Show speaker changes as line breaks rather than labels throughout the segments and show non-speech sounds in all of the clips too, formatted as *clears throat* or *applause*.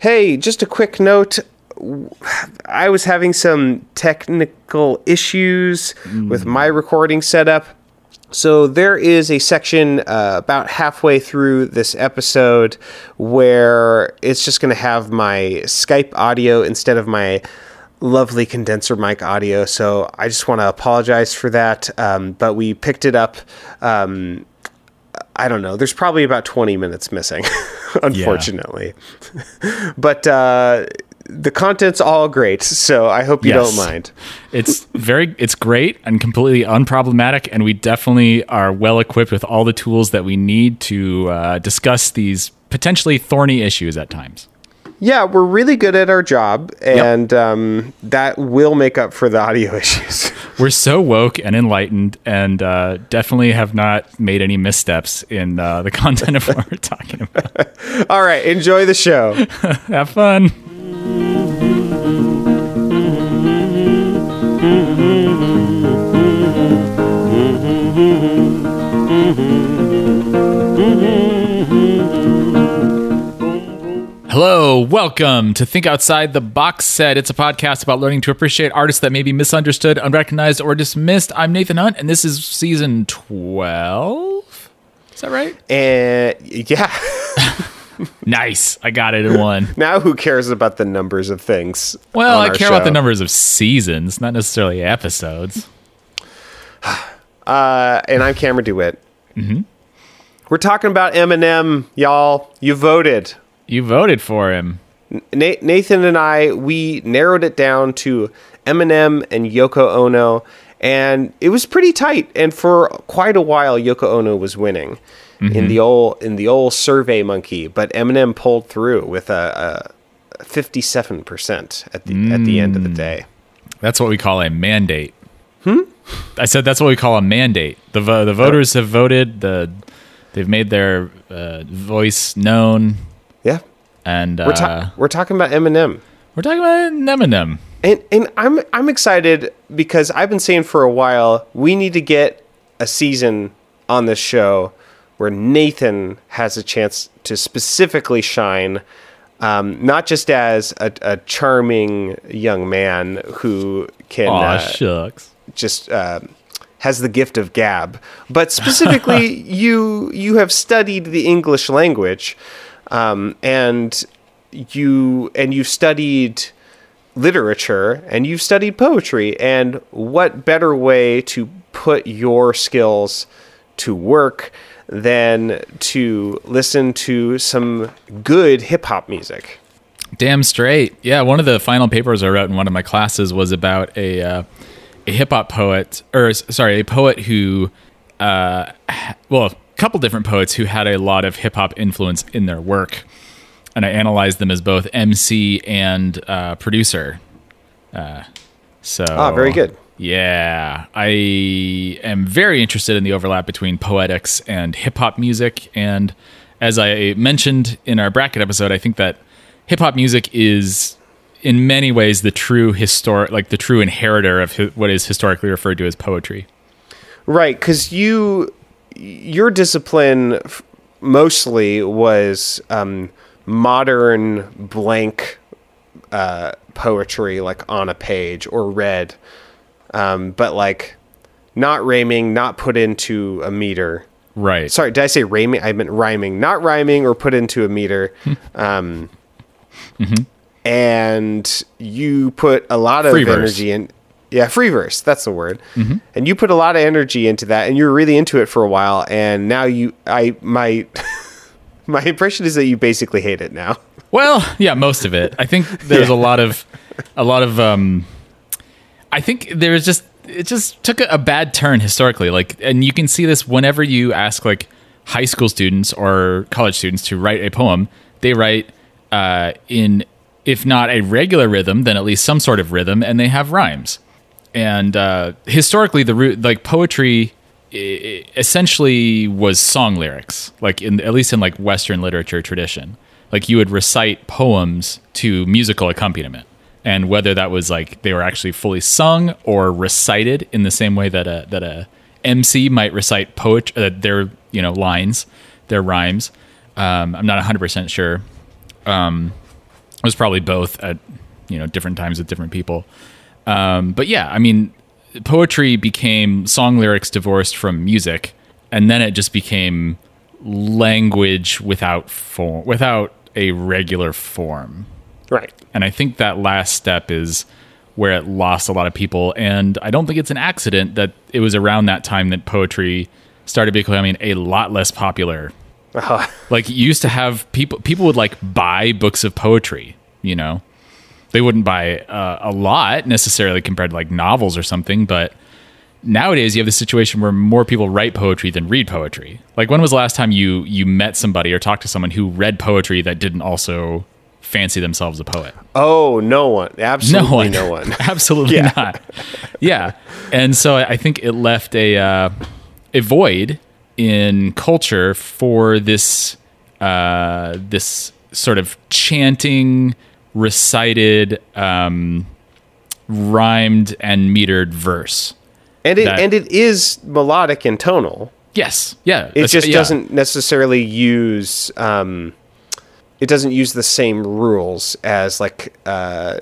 Hey, just a quick note. I was having some technical issues with my recording setup. So there is a section uh, about halfway through this episode where it's just going to have my Skype audio instead of my lovely condenser mic audio. So I just want to apologize for that. Um, but we picked it up. Um, I don't know. There's probably about 20 minutes missing, *laughs* unfortunately. *laughs* but uh, the content's all great, so I hope you
Yes.
don't mind.
It's very, it's great and completely unproblematic, and we definitely are well equipped with all the tools that we need to uh, discuss these potentially thorny issues at times.
Yeah, we're really good at our job, and um, that will make up for the audio *laughs* issues.
We're so woke and enlightened, and uh, definitely have not made any missteps in uh, the *laughs* content of what we're talking about. *laughs*
all right, enjoy the show. *laughs*
Have fun. Hello, welcome to Think Outside the Box Set. It's a podcast about learning to appreciate artists that may be misunderstood, unrecognized, or dismissed. I'm Nathan Hunt, and this is season 12. Is that right?
And yeah, *laughs*
Nice. I got it in one.
now who cares about the numbers of things?
Well, I care about the numbers of seasons, not necessarily episodes. *sighs*
Uh, and I'm Cameron DeWitt. Mm-hmm. We're talking about Eminem, y'all. You voted.
You voted for him.
Nathan and I, we narrowed it down to Eminem and Yoko Ono, and it was pretty tight. And for quite a while, Yoko Ono was winning in the old in the old Survey Monkey, but Eminem pulled through with a fifty-seven percent at the at the end of the day.
That's what we call a mandate. Hmm? I said that's what we call a mandate. The vo- the voters have voted. The they've made their uh, voice known,
Yeah,
and uh,
we're ta- we're talking about Eminem.
we're talking about Eminem.
And and I'm I'm excited because I've been saying for a while we need to get a season on this show where Nathan has a chance to specifically shine, um, not just as a, a charming young man who can
Aw,
uh,
shucks.
just uh, has the gift of gab, but specifically *laughs* you you have studied the English language, um, and you and you've studied literature and you've studied poetry, and what better way to put your skills to work than to listen to some good hip hop music?
Damn straight. Yeah, one of the final papers I wrote in one of my classes was about a uh, a hip hop poet, or sorry, a poet who, uh, well, couple different poets who had a lot of hip hop influence in their work, and I analyzed them as both MC and uh, producer. Uh, so
Ah, very good.
Yeah, I am very interested in the overlap between poetics and hip hop music. And as I mentioned in our bracket episode, I think that hip hop music is in many ways the true historic, like the true inheritor of hi- what is historically referred to as poetry.
Right, because you, your discipline mostly was um, modern blank uh, poetry, like on a page or read, um, but like not rhyming, not put into a meter.
Right.
Sorry, did I say rhyming? I meant rhyming, not rhyming or put into a meter. *laughs* um, And you put a lot of
Free
energy in. Yeah, free verse. That's the word. And you put a lot of energy into that, and you were really into it for a while. And now you, I, my, *laughs* my impression is that you basically hate it now. *laughs*
Well, yeah, most of it. I think there's a lot of, a lot of. um I think there's just it just took a, a bad turn historically. Like, and you can see this whenever you ask like high school students or college students to write a poem. They write uh, in, if not a regular rhythm, then at least some sort of rhythm, and they have rhymes. And uh, historically, the root like poetry essentially was song lyrics, like in at least in like Western literature tradition. Like you would recite poems to musical accompaniment, and whether that was like they were actually fully sung or recited in the same way that a that a MC might recite poetry, uh, their you know lines, their rhymes. Um, I'm not 100 percent sure. Um, It was probably both at you know different times with different people. Um, but yeah, I mean, poetry became song lyrics divorced from music, and then it just became language without form, without a regular form.
Right.
And I think that last step is where it lost a lot of people. And I don't think it's an accident that it was around that time that poetry started becoming a lot less popular.
Uh,
Like you used to have people people would like buy books of poetry, you know. They wouldn't buy uh, a lot necessarily compared to like novels or something, but nowadays you have the situation where more people write poetry than read poetry. Like when was the last time you you met somebody or talked to someone who read poetry that didn't also fancy themselves a poet?
oh, no one. Absolutely no one. *laughs*
Absolutely
Yeah.
not. Yeah. And so I I think it left a uh, a void in culture for this uh, this sort of chanting, recited, um, rhymed and metered verse.
And it
That-
and it is melodic and tonal.
Yes. Yeah.
It just
yeah.
doesn't necessarily use um, it doesn't use the same rules as like uh,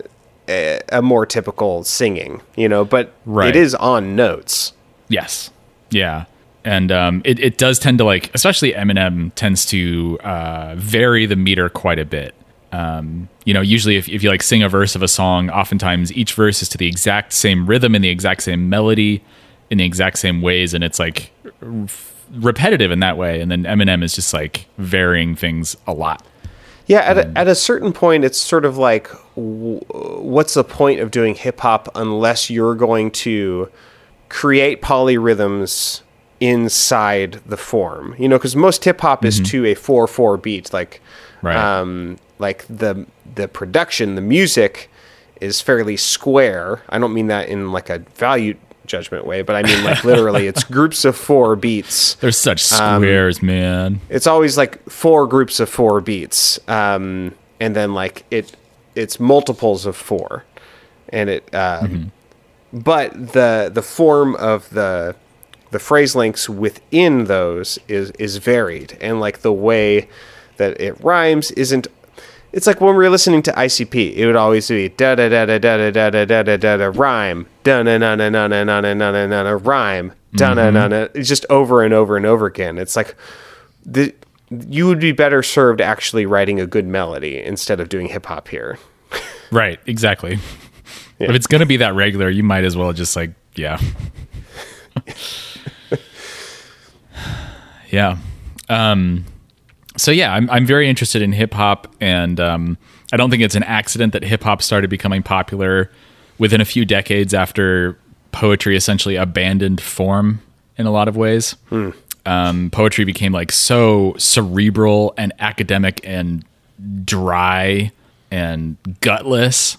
a, a more typical singing, you know, but
Right.
it is on notes.
Yes. Yeah. And um, it, it does tend to like, especially Eminem tends to uh, vary the meter quite a bit. Um, you know, usually if, if you like sing a verse of a song, oftentimes each verse is to the exact same rhythm and the exact same melody in the exact same ways. And it's like r- repetitive in that way. And then Eminem is just like varying things a lot.
Yeah, at a, at a certain point, it's sort of like, w- what's the point of doing hip hop unless you're going to create polyrhythms inside the form? You know, because most hip hop is to a four four beat. Like,
Right.
um, like the the production, the music is fairly square. I don't mean that in like a value judgment way, but I mean like *laughs* literally, it's groups of four beats
There's such
Um,
squares, man.
it's always like four groups of four beats um, and then like it it's multiples of four and it um, but the the form of the the phrase links within those is is varied and like the way that it rhymes isn't it's like when we were listening to ICP, it would always be da da da da da da da da da da da rhyme, da na na na na na na na na na na na rhyme, da na na na. It's just over and over and over again. It's like the you would be better served actually writing a good melody instead of doing hip hop here.
Right. Exactly. If it's going to be that regular, you might as well just like, yeah. yeah. Um, so yeah, I'm, I'm very interested in hip hop and, um, I don't think it's an accident that hip hop started becoming popular within a few decades after poetry essentially abandoned form in a lot of ways. Um, poetry became like so cerebral and academic and dry and gutless.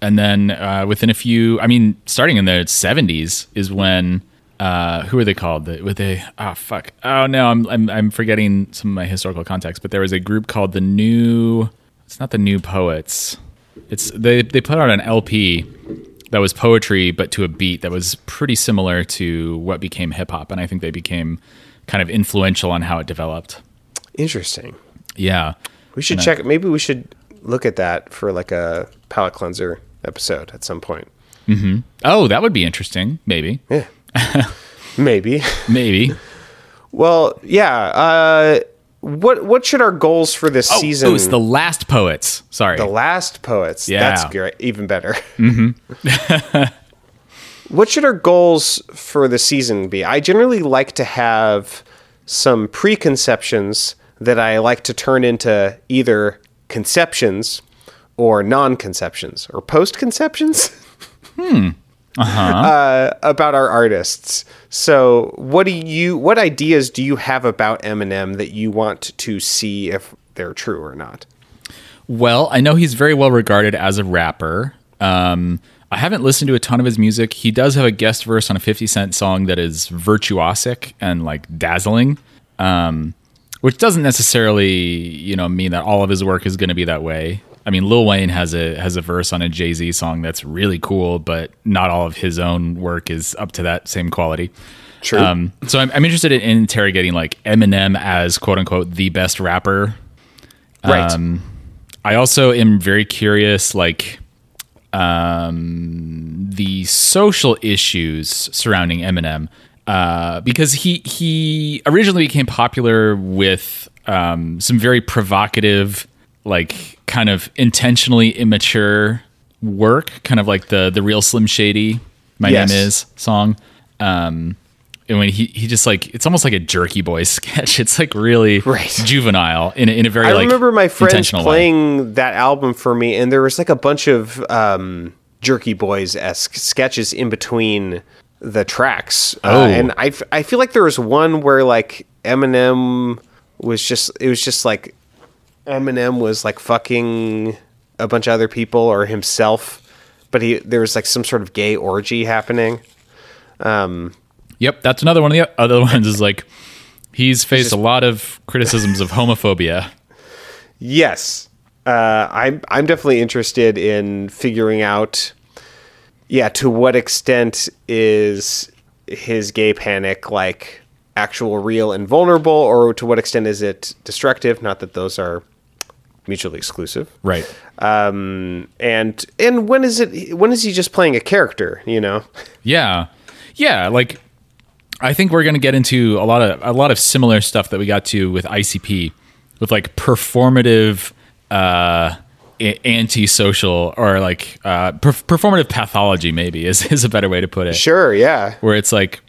And then uh, within a few, I mean, starting in the 70s is when uh, who are they called? The, with they oh fuck oh no I'm, I'm I'm forgetting some of my historical context, but there was a group called the New. It's not the New Poets. It's they they put out an LP that was poetry but to a beat that was pretty similar to what became hip hop, and I think they became kind of influential on how it developed.
Interesting.
Yeah,
We should check. Maybe we should look at that for like a palate cleanser episode at some point.
Oh, that would be interesting. Maybe.
Yeah. *laughs* Maybe.
Maybe.
Well, yeah. Uh, what what should our goals for this
Oh,
season?
oh, it's the last poets. Sorry.
The last poets.
Yeah.
That's great. Even better. Mm-hmm. *laughs* what should our goals for the season be? I generally like to have some preconceptions that I like to turn into either conceptions or non-conceptions or post-conceptions. Uh, about our artists. So, what do you what ideas do you have about Eminem that you want to see if they're true or not?
Well, I know he's very well regarded as a rapper. Um, I haven't listened to a ton of his music. He does have a guest verse on a 50 Cent song that is virtuosic and like dazzling, um, which doesn't necessarily, you know, mean that all of his work is going to be that way. I mean, Lil Wayne has a has a verse on a Jay Z song that's really cool, but not all of his own work is up to that same quality.
True.
Um, so I'm, I'm interested in interrogating like Eminem as quote unquote the best rapper.
right.
Um, I also am very curious, like um, the social issues surrounding Eminem, uh, because he he originally became popular with um, some very provocative, like kind of intentionally immature work, kind of like the the real Slim Shady "My
Yes.
Name Is" song. Um, and when he he just like it's almost like a Jerky Boys *laughs* sketch. It's like really
Right.
juvenile in a, in a very
I
like
remember my friends
intentional way.
playing that album for me, and there was like a bunch of um, Jerky Boys esque sketches in between the tracks.
Oh.
Uh, and I, f- I feel like there was one where like Eminem was just it was just like Eminem was like fucking a bunch of other people or himself, but he there was like some sort of gay orgy happening.
Yep, that's another one of the other *laughs* ones. Is like he's faced a lot of criticisms of homophobia.
Yes, uh, I'm. I'm definitely interested in figuring out, yeah, to what extent is his gay panic like actual, real, and vulnerable, or to what extent is it destructive? Not that those are mutually exclusive.
Right.
Um, and and when is it? When is he just playing a character? You know.
Yeah. Yeah, like I think we're going to get into a lot of a lot of similar stuff that we got to with ICP with like performative uh antisocial or like uh per- performative pathology maybe is is a better way to put it.
Sure. Yeah.
where it's like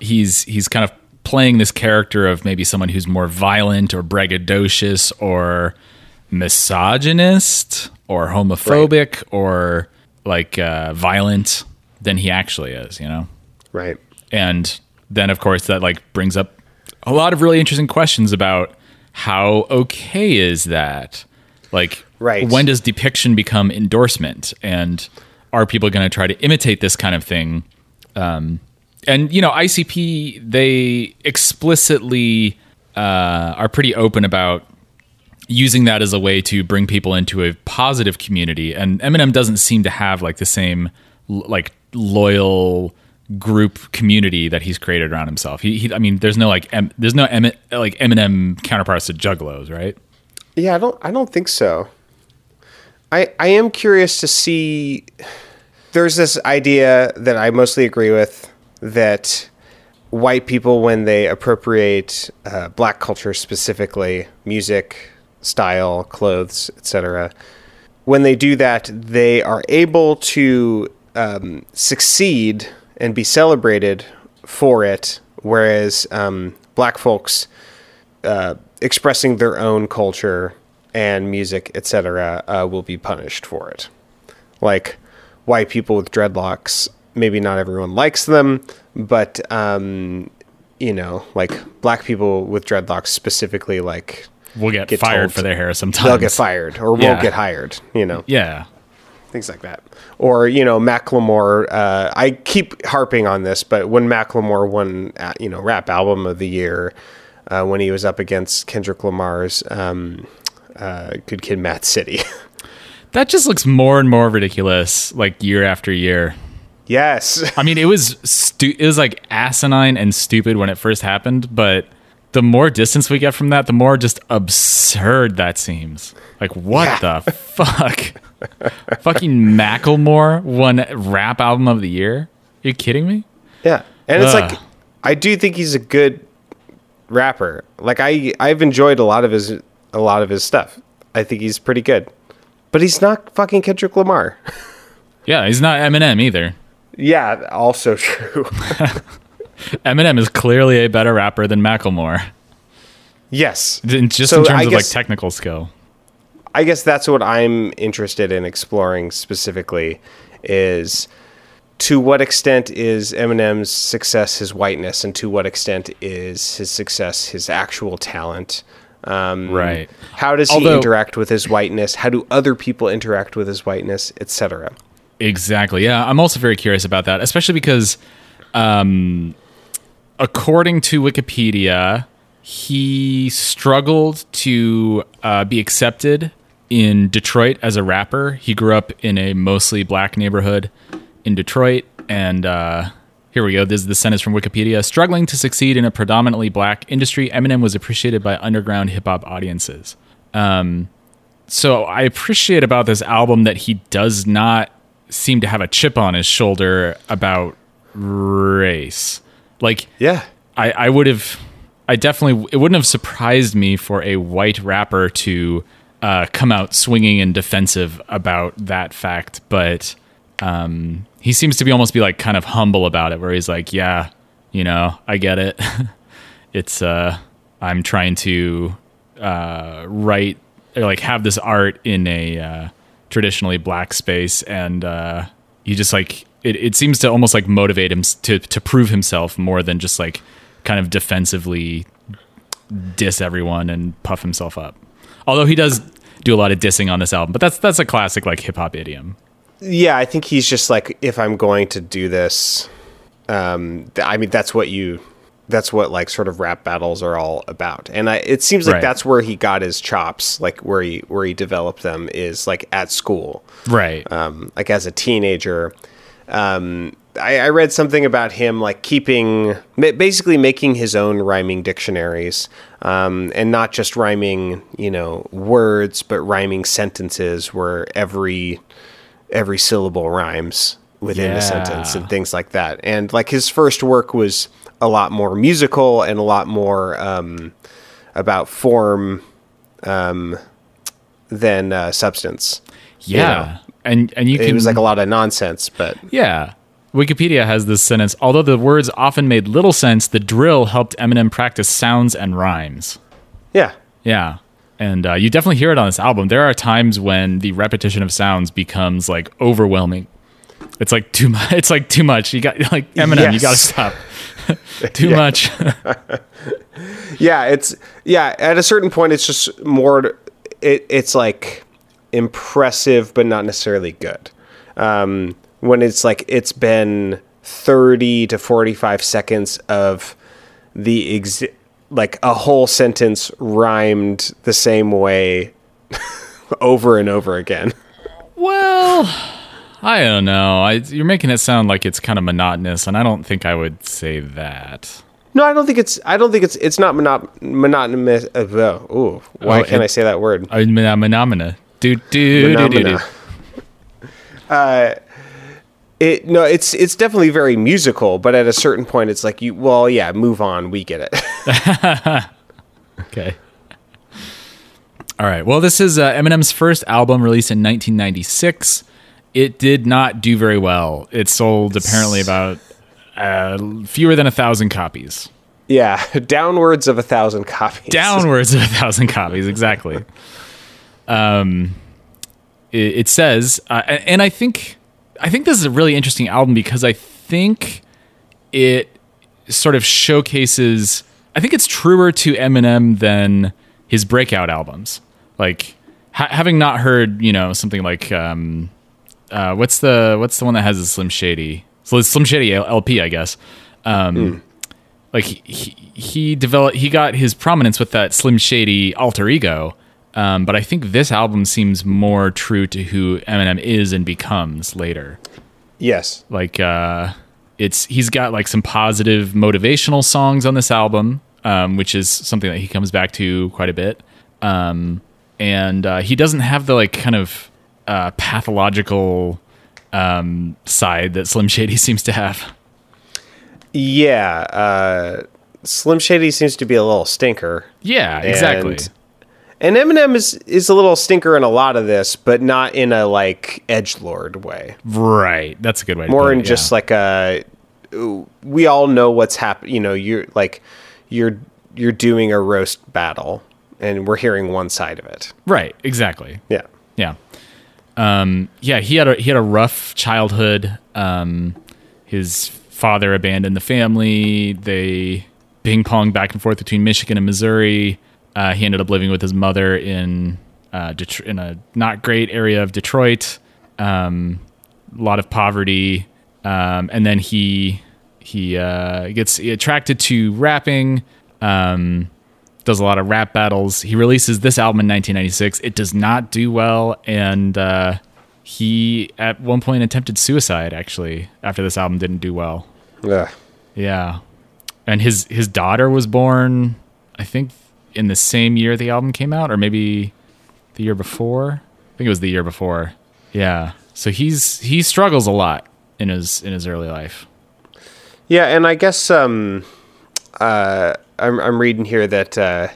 he's he's kind of playing this character of maybe someone who's more violent or braggadocious or misogynist or homophobic or like uh, violent than he actually is, you know.
Right.
And then of course that like brings up a lot of really interesting questions about how okay is that? Like
Right.
when does depiction become endorsement and are people going to try to imitate this kind of thing? Um, and you know, ICP they explicitly uh, are pretty open about using that as a way to bring people into a positive community. And Eminem doesn't seem to have like the same like loyal group community that he's created around himself. He, he I mean, there's no like em, there's no em, like Eminem counterparts to Juggalos, right?
Yeah, I don't I don't think so. I I am curious to see there's this idea that I mostly agree with that white people when they appropriate uh, black culture specifically music style clothes etc when they do that they are able to um, succeed and be celebrated for it whereas um, black folks uh, expressing their own culture and music, etc., uh, will be punished for it. Like white people with dreadlocks, maybe not everyone likes them, but um, you know, like black people with dreadlocks specifically, like
We'll get,
Get
fired
told
for their hair sometimes.
they'll get fired or
Yeah.
won't get hired. You know,
Yeah.
things like that. Or you know, Macklemore. Uh, I keep harping on this, but when Macklemore won, uh, you know, rap album of the year, uh, when he was up against Kendrick Lamar's um, uh, "Good Kid, Mad City." *laughs*
That just looks more and more ridiculous like year after year.
yes,
I mean, it was stu- it was like asinine and stupid when it first happened, but the more distance we get from that, the more just absurd that seems. Like what the fuck? *laughs* Fucking Macklemore won rap album of the year? Are you kidding me?
yeah, and it's like I do think he's a good rapper. Like I, I've enjoyed a lot of his a lot of his stuff. I think he's pretty good, but he's not fucking Kendrick Lamar. *laughs*
Yeah, he's not Eminem either.
yeah, also *laughs* true.
Eminem is clearly a better rapper than Macklemore,
yes,
in- just
So
in terms
I
of
guess-
like technical skill.
I guess that's what I'm interested in exploring specifically is to what extent is Eminem's success his whiteness and to what extent is his success his actual talent. Um,
Right.
How does he interact with his whiteness? How do other people interact with his whiteness, etc.?
Exactly. Yeah, I'm also very curious about that, especially because, um, according to Wikipedia, he struggled to uh, be accepted in Detroit as a rapper. He grew up in a mostly black neighborhood in Detroit, and uh, here we go. This is the sentence from Wikipedia. Struggling to succeed in a predominantly black industry, Eminem was appreciated by underground hip hop audiences. Um, so I appreciate about this album that he does not seem to have a chip on his shoulder about race. Like,
Yeah.
I, I would have, I definitely, it wouldn't have surprised me for a white rapper to uh, come out swinging and defensive about that fact, but um, he seems to be almost be like kind of humble about it, where he's like, yeah, you know, I get it. *laughs* it's, uh, I'm trying to uh, write or like have this art in a uh, traditionally black space, and uh, he just like it, it seems to almost like motivate him to to prove himself more than just like kind of defensively diss everyone and puff himself up. Although he does do a lot of dissing on this album, but that's that's a classic like hip hop idiom.
Yeah, I think he's just like, if I'm going to do this, um, th- I mean, that's what you, that's what like sort of rap battles are all about. And I, it seems like
Right.
that's where he got his chops, like where he where he developed them is like at school.
Right.
um, like as a teenager. Um, I, I read something about him like keeping, basically making his own rhyming dictionaries, um, and not just rhyming, you know, words, but rhyming sentences where every every syllable rhymes within the sentence and things like that. And like his first work was a lot more musical and a lot more um, about form um, than uh, substance.
yeah. And and you can
It was like a lot of nonsense, but
Yeah. Wikipedia has this sentence Although the words often made little sense, the drill helped Eminem practice sounds and rhymes.
yeah.
Yeah. And uh, you definitely hear it on this album. There are times when the repetition of sounds becomes like overwhelming. It's like too much. *laughs* It's like too much. You got like Eminem. You got to stop. *laughs* too much. *laughs*
Yeah, it's yeah, at a certain point it's just more it it's like impressive but not necessarily good. Um when it's like it's been 30 to 45 seconds of the exi- like a whole sentence rhymed the same way *laughs* over and over again.
well, I don't know. I, you're making it sound like it's kind of monotonous, and I don't think I would say that.
No, I don't think it's I don't think it's it's not monot- monotonous uh, ooh, why
Oh,
can't
it-
I say that word?
I mean, phenomena. Do do do do do.
Phenomena. It no, it's it's definitely very musical, but at a certain point, it's like you. Well, yeah, move on. We get it. *laughs*
Okay. All right. Well, this is uh, Eminem's first album released in 1996. It did not do very well. It sold apparently about uh, fewer than a thousand copies.
yeah, *laughs* downwards of a thousand copies.
Downwards of a thousand copies, exactly. *laughs* Um, it, it says, uh, and I think, I think this is a really interesting album because I think it sort of showcases. I think it's truer to Eminem than his breakout albums. Like ha- having not heard, you know, something like um, uh, what's the what's the one that has a Slim Shady? So Slim Shady LP, I guess. Um, Like he, he he developed, he got his prominence with that Slim Shady alter ego. Um, but I think this album seems more true to who Eminem is and becomes later
Yes.
like uh it's he's got like some positive motivational songs on this album um which is something that he comes back to quite a bit um and uh he doesn't have the like kind of uh pathological um side that slim shady *laughs* seems to have
Yeah. Uh, Slim Shady seems to be a little stinker.
yeah exactly
And, Eminem is is a little stinker in a lot of this, but not in a like edge lord way.
right that's a good way to
More in
it,
just
yeah.
like a. We all know what's happening. You know, you're like you're you're doing a roast battle, and we're hearing one side of it.
right exactly
Yeah.
Yeah. Um, yeah, he had a he had a rough childhood. Um, his father abandoned the family. They ping pong back and forth between Michigan and Missouri. Uh, he ended up living with his mother in uh, Det- in a not great area of Detroit. Um, a lot of poverty, um, and then he he uh, gets attracted to rapping. Um, does a lot of rap battles. He releases this album in 1996. It does not do well, and uh, he at one point attempted suicide. Actually, after this album didn't do well.
Yeah,
Yeah, and his his daughter was born, I think, in the same year the album came out, or maybe the year before. I think it was the year before. Yeah. So he's he struggles a lot in his in his early life.
Yeah, and I guess um, uh, I'm I'm reading here that uh,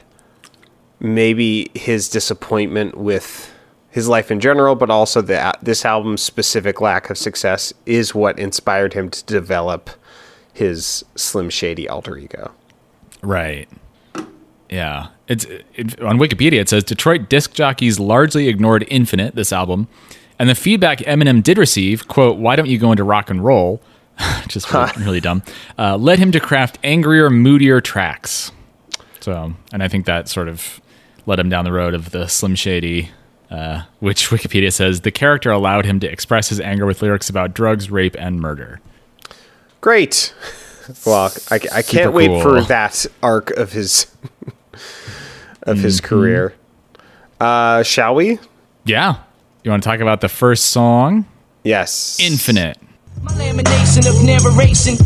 maybe his disappointment with his life in general, but also the this album's specific lack of success, is what inspired him to develop his Slim Shady alter ego.
Right. Yeah. It's it, on Wikipedia. It says Detroit disc jockeys largely ignored Infinite, this album, and the feedback Eminem did receive, quote, "Why don't you go into rock and roll?" *laughs* just really, really dumb, uh, led him to craft angrier, moodier tracks. So, and I think that sort of led him down the road of the Slim Shady, uh, which *laughs* Wikipedia says the character allowed him to express his anger with lyrics about drugs, rape, and murder.
Great. Well, I, I can't wait for that arc of his *laughs* of mm-hmm. his career. Uh, shall we?
Yeah. You want to talk about the first song?
Yes.
Infinite.
My lamination of narration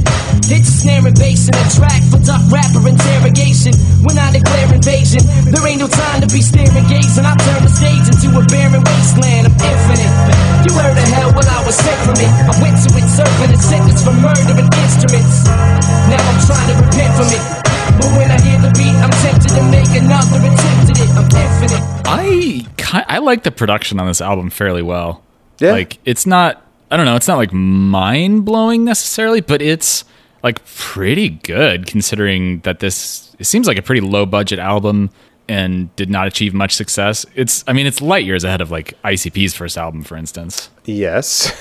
Hits a snare and bass in a track for duck rapper interrogation When I declare invasion There ain't no time to be staring gazing I turn the stage into a barren wasteland of infinite You heard the hell while I was sent from it I went to it serving a sentence for murdering instruments Now I'm trying to repent from it but when I hear the beat, I'm tempted to make another attempt at it. I'm infinite.
I I like the production on this album fairly well.
Yeah.
Like it's not I don't know, it's not like mind blowing necessarily, but it's like pretty good considering that this it seems like a pretty low budget album and did not achieve much success. It's I mean it's light years ahead of like ICP's first album for instance.
Yes.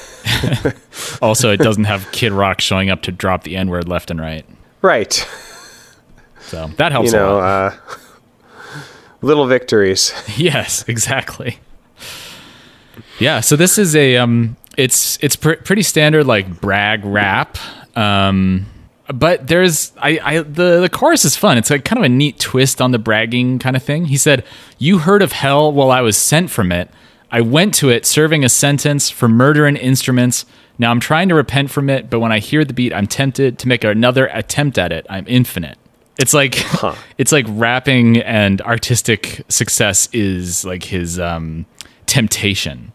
*laughs* *laughs*
also it doesn't have Kid Rock showing up to drop the N-word left and right.
Right.
So that helps
you know, uh, little victories. *laughs*
yes, exactly. Yeah, so this is a um it's it's pr- pretty standard like brag rap. Um, but there's I, I the the chorus is fun. It's like kind of a neat twist on the bragging kind of thing. He said, "You heard of hell while I was sent from it. I went to it serving a sentence for murder and instruments. Now I'm trying to repent from it, but when I hear the beat, I'm tempted to make another attempt at it. I'm infinite." It's like huh. *laughs* it's like rapping and artistic success is like his um temptation.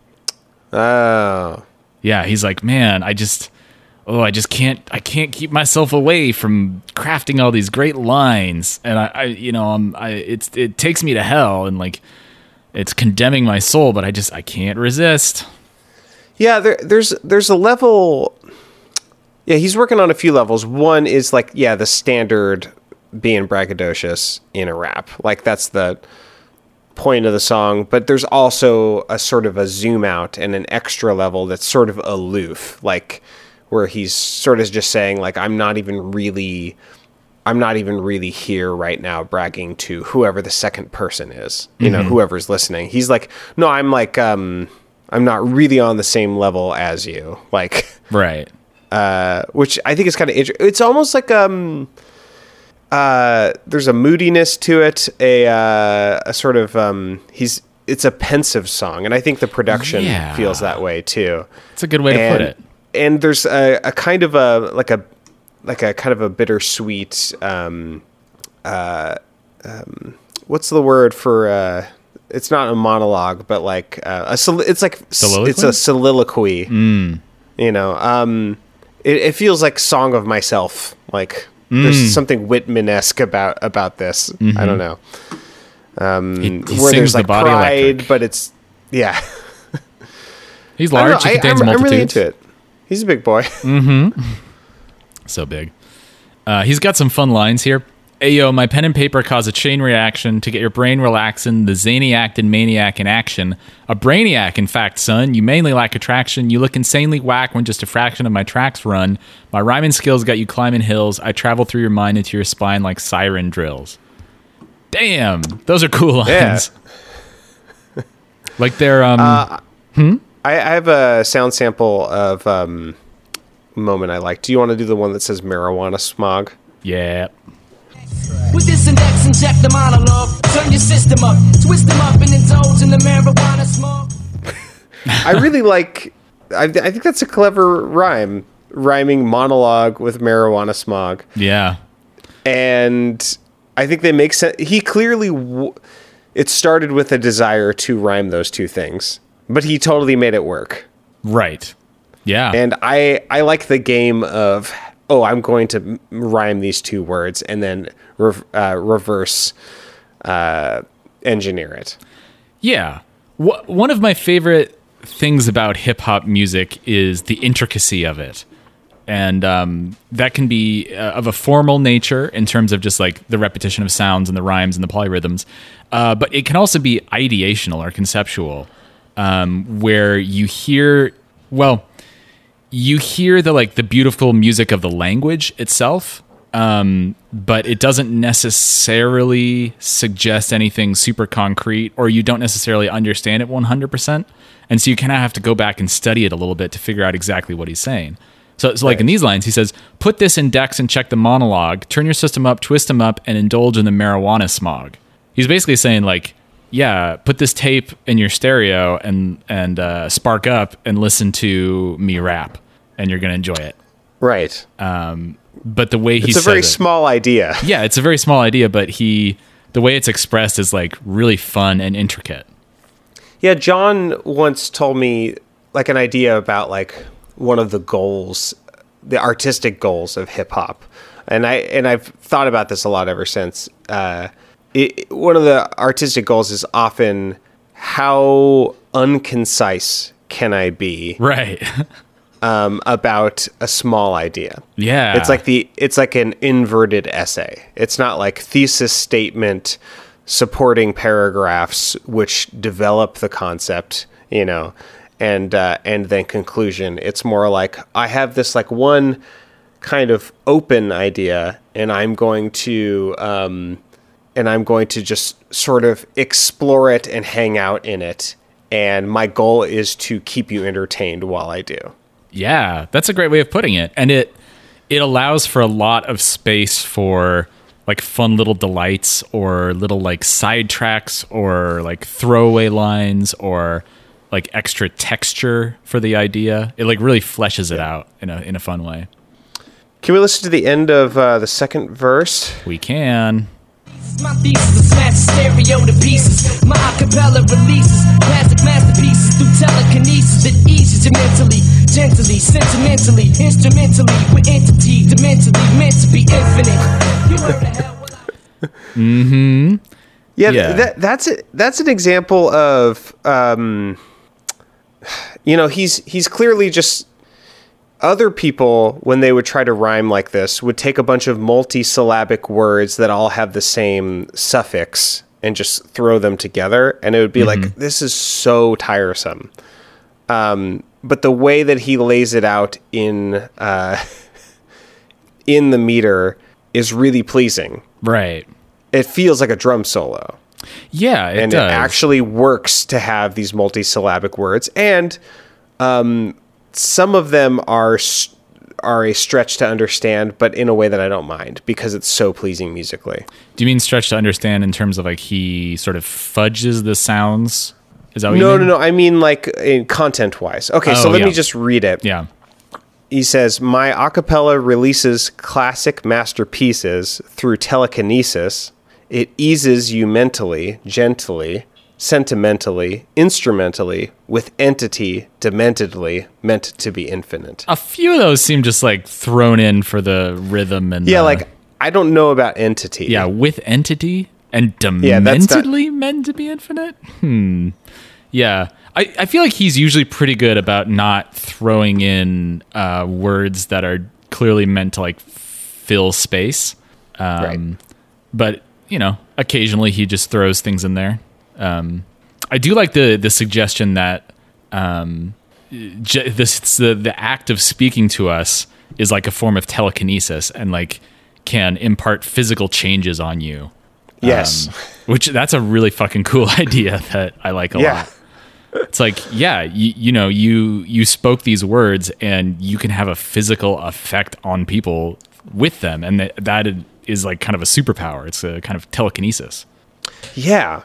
Oh
yeah, he's like, man, I just, oh, I just can't, I can't keep myself away from crafting all these great lines, and I, I you know, I'm, I, it's, it takes me to hell, and like, it's condemning my soul, but I just, I can't resist.
Yeah, there, there's, there's a level. Yeah, he's working on a few levels. One is like, yeah, the standard being braggadocious in a rap, like that's the point of the song, but there's also a sort of a zoom out and an extra level that's sort of aloof, like where he's sort of just saying like I'm not even really I'm not even really here right now bragging to whoever the second person is, you mm-hmm. know, whoever's listening. He's like, "No, I'm like um I'm not really on the same level as you." Like
Right.
Uh which I think is kind of interesting. It's almost like um uh, there's a moodiness to it, a uh, a sort of um, he's it's a pensive song, and I think the production yeah. feels that way too.
It's a good way and, to put it.
And there's a, a, kind of a like a like a kind of a bittersweet. Um, uh, um, what's the word for? Uh, it's not a monologue, but like uh, a sol- it's like soliloquy? it's a soliloquy.
Mm.
You know, um, it, it feels like song of myself, like Mm. There's something Whitman esque about about this. Mm-hmm. I don't know. Um, he, he where there's like the pride, electric. but it's yeah. *laughs*
He's large. He contains I, I'm, I'm really into it.
He's a big boy. *laughs*
mm-hmm. So big. Uh, he's got some fun lines here. Ayo, my pen and paper cause a chain reaction to get your brain relaxing, the zany act and maniac in action. A brainiac, in fact, son. You mainly lack attraction. You look insanely whack when just a fraction of my tracks run. My rhyming skills got you climbing hills. I travel through your mind into your spine like siren drills. Damn, those are cool lines. Yeah. like they're um uh,
hmm? I, I, have a sound sample of um moment I like. Do you want to do the one that says marijuana smog?
Yeah.
With this index, inject the monologue. Turn your system up, twist them up, and indulge in the marijuana smoke.
I really like. I, I think that's a clever rhyme, rhyming monologue with marijuana smog.
Yeah,
and I think they make sense. He clearly, w- it started with a desire to rhyme those two things, but he totally made it work.
Right. Yeah.
And I I like the game of oh I'm going to rhyme these two words and then re- uh, reverse uh, engineer it.
Yeah. One of my favorite things about hip hop music is the intricacy of it. And um, that can be uh, of a formal nature in terms of just like the repetition of sounds and the rhymes and the polyrhythms. Uh, but it can also be ideational or conceptual, um, where you hear, well, you hear the like the beautiful music of the language itself, um, but it doesn't necessarily suggest anything super concrete, or you don't necessarily understand it 100%. And so you kind of have to go back and study it a little bit to figure out exactly what he's saying. So, so like in these lines, he says, put this in decks and check the monologue, turn your system up, twist them up, and indulge in the marijuana smog. He's basically saying, like, yeah, put this tape in your stereo and and uh, spark up and listen to me rap, and you're gonna enjoy it.
Right.
Um, But the way he
it's a very
it-
small idea. *laughs*
yeah, it's a very small idea, but he the way it's expressed is like really fun and intricate.
Yeah, John once told me like an idea about like one of the goals, the artistic goals of hip hop, and I and I've thought about this a lot ever since. Uh, it, one of the artistic goals is often how unconcise can I be
Right. *laughs*
um, about a small idea.
yeah.
It's like the it's like an inverted essay. It's not like thesis statement supporting paragraphs which develop the concept, you know, and uh, and then conclusion. It's more like I have this like one kind of open idea, and I'm going to um, and I'm going to just sort of explore it and hang out in it. And my goal is to keep you entertained while I do.
Yeah, that's a great way of putting it. And it it allows for a lot of space for like fun little delights or little like side tracks or like throwaway lines or like extra texture for the idea. It like really fleshes it out in a in a fun way.
Can we listen to the end of uh, the second verse?
We can.
My thesis is smash stereo to pieces. My acapella releases classic masterpieces through telekinesis that eases you mentally, gently, sentimentally, instrumentally, with entity, dimentally meant to be infinite. You heard of hell.
Yeah,
Yeah.
that that's it. That's an example of, um, you know, he's he's clearly just other people when they would try to rhyme like this would take a bunch of multi-syllabic words that all have the same suffix and just throw them together, and it would be like this is so tiresome. Um, but the way that he lays it out in uh, *laughs* in the meter is really pleasing.
Right.
It feels like a drum solo
Yeah, it
and
does.
it actually works to have these multisyllabic words and um, some of them are are a stretch to understand but in a way that I don't mind because it's so pleasing musically.
Do you mean stretch to understand in terms of like he sort of fudges the sounds? Is that what
No,
you mean?
no, no. I mean like in content wise. Okay, so
Oh,
let me just read it.
Yeah.
He says, "My acapella releases classic masterpieces through telekinesis. It eases you mentally, gently, sentimentally, instrumentally, with entity, dementedly, meant to be infinite."
A few of those seem just like thrown in for the rhythm and
Yeah,
the-
like I don't know about entity.
yeah, with entity and
Yeah, not-
dementedly meant to be infinite. Hmm. Yeah, I, I feel like he's usually pretty good about not throwing in uh, words that are clearly meant to like fill space. Um,
Right.
But you know, occasionally he just throws things in there. Um, I do like the the suggestion that um, j- this the the act of speaking to us is like a form of telekinesis and like can impart physical changes on you.
Yes.
Um, which that's a really fucking cool *laughs* idea that I like a
Yeah.
lot. It's like, yeah, you, you know, you you spoke these words and you can have a physical effect on people with them, and that that is like kind of a superpower. It's a kind of telekinesis.
Yeah,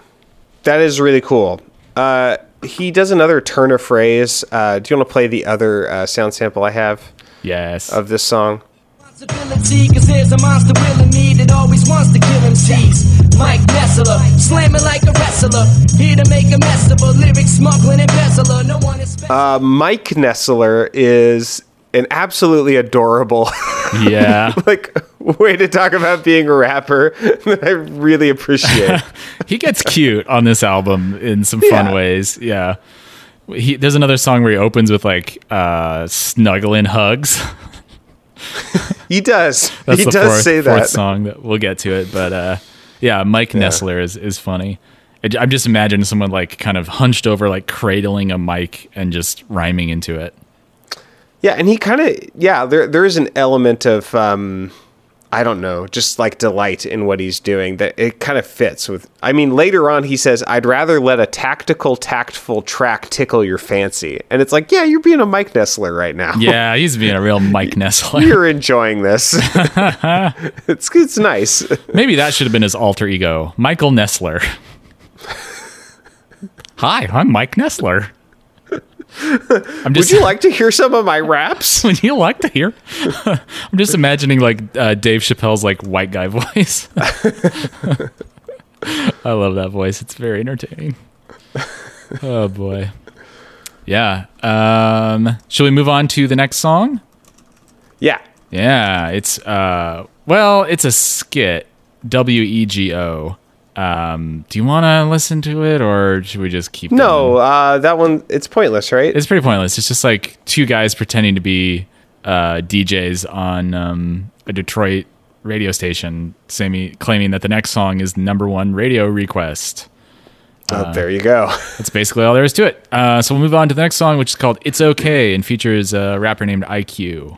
that is really cool. Uh, he does another turn of phrase. Uh, do you want to play the other uh, sound sample I have
Yes.
of this song?
Cause there's a monster willing me that always wants to kill MCs. Mike Nessler, slamming like a wrestler. Here to make a mess of a lyric smuggling embezzler. No one is special.
Uh, Mike Nessler is an absolutely adorable, *laughs*
Yeah.
like, *laughs* way to talk about being a rapper *laughs* that I really appreciate. *laughs*
he gets cute on this album in some fun
Yeah.
ways. Yeah. He, there's another song where he opens with like uh, snuggling hugs.
he does.
That's
he
the
does
fourth,
say
fourth
that.
song that we'll get to it, but uh, yeah, Mike Nessler is is funny. I'm just imagining someone like kind of hunched over, like cradling a mic and just rhyming into it.
Yeah, and he kind of yeah, there there is an element of um I don't know, just like delight in what he's doing that it kind of fits with I mean later on he says I'd rather let a tactical tactful track tickle your fancy. And it's like, yeah, you're being a Mike Nessler right now.
Yeah, he's being a real *laughs* Mike Nessler.
You're enjoying this. *laughs* *laughs* it's it's nice.
Maybe that should have been his alter ego, Michael Nessler. Hi, I'm Mike Nessler.
Would you *laughs* like to hear some of my raps? *laughs*
Would you like to hear? *laughs* I'm just imagining like uh, Dave Chappelle's like white guy voice. I love that voice. It's very entertaining. Oh boy. Yeah. Um, shall we move on to the next song?
Yeah.
Yeah, it's uh well, it's a skit. W E G O. Um, do you want to listen to it or should we just keep
No,
going?
uh that one it's pointless, right?
It's pretty pointless. It's just like two guys pretending to be uh, DJs on um, a Detroit radio station, saying, claiming that the next song is number one radio request.
oh, there you go. *laughs*
That's basically all there is to it. Uh, so we'll move on to the next song, which is called "It's Okay" and features a rapper named Eye-Kyu.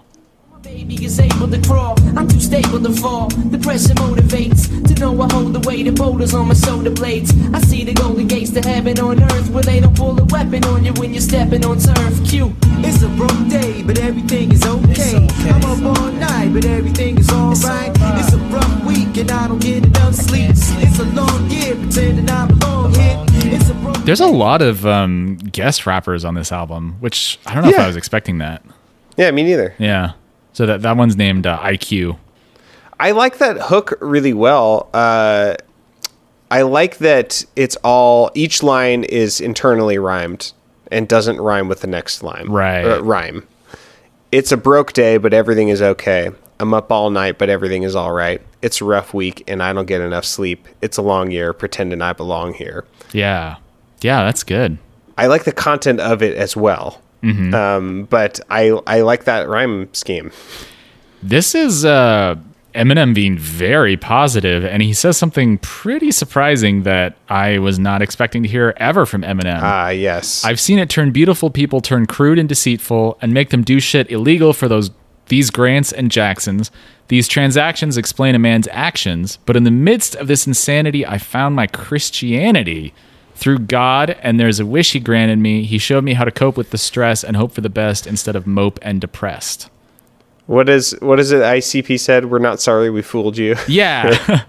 Baby is able to crawl, I'm too stable to fall. The pressure motivates to know I hold the weight of boulders on my shoulder blades. I see the golden gates to heaven on earth where they don't pull a weapon on you when you're stepping on turf. Q.
It's a broke day, but everything is okay. I'm up all night, but everything is alright. It's a rough week, and I don't get enough sleep. It's a long year, pretending I belong here. A
There's a lot of um, guest rappers on this album, which I don't know if I was expecting that.
Yeah, me neither.
Yeah. So that that one's named uh, Eye-Kyu.
I like that hook really well. Uh, I like that it's all each line is internally rhymed and doesn't rhyme with the next line.
Right.
uh, rhyme. It's a broke day, but everything is okay. I'm up all night, but everything is all right. It's a rough week, and I don't get enough sleep. It's a long year, pretending I belong here.
Yeah. Yeah, that's good.
I like the content of it as well. Um, but I I like that rhyme scheme.
This is uh, Eminem being very positive, and he says something pretty surprising that I was not expecting to hear ever from Eminem.
Ah, yes.
I've seen it turn beautiful people turn crude and deceitful and make them do shit illegal for those these Grants and Jacksons. These transactions explain a man's actions, but in the midst of this insanity, I found my Christianity through God, and there's a wish he granted me. He showed me how to cope with the stress and hope for the best instead of mope and depressed.
What is what is it? ICP said, "We're not sorry we fooled you." *laughs*
Yeah.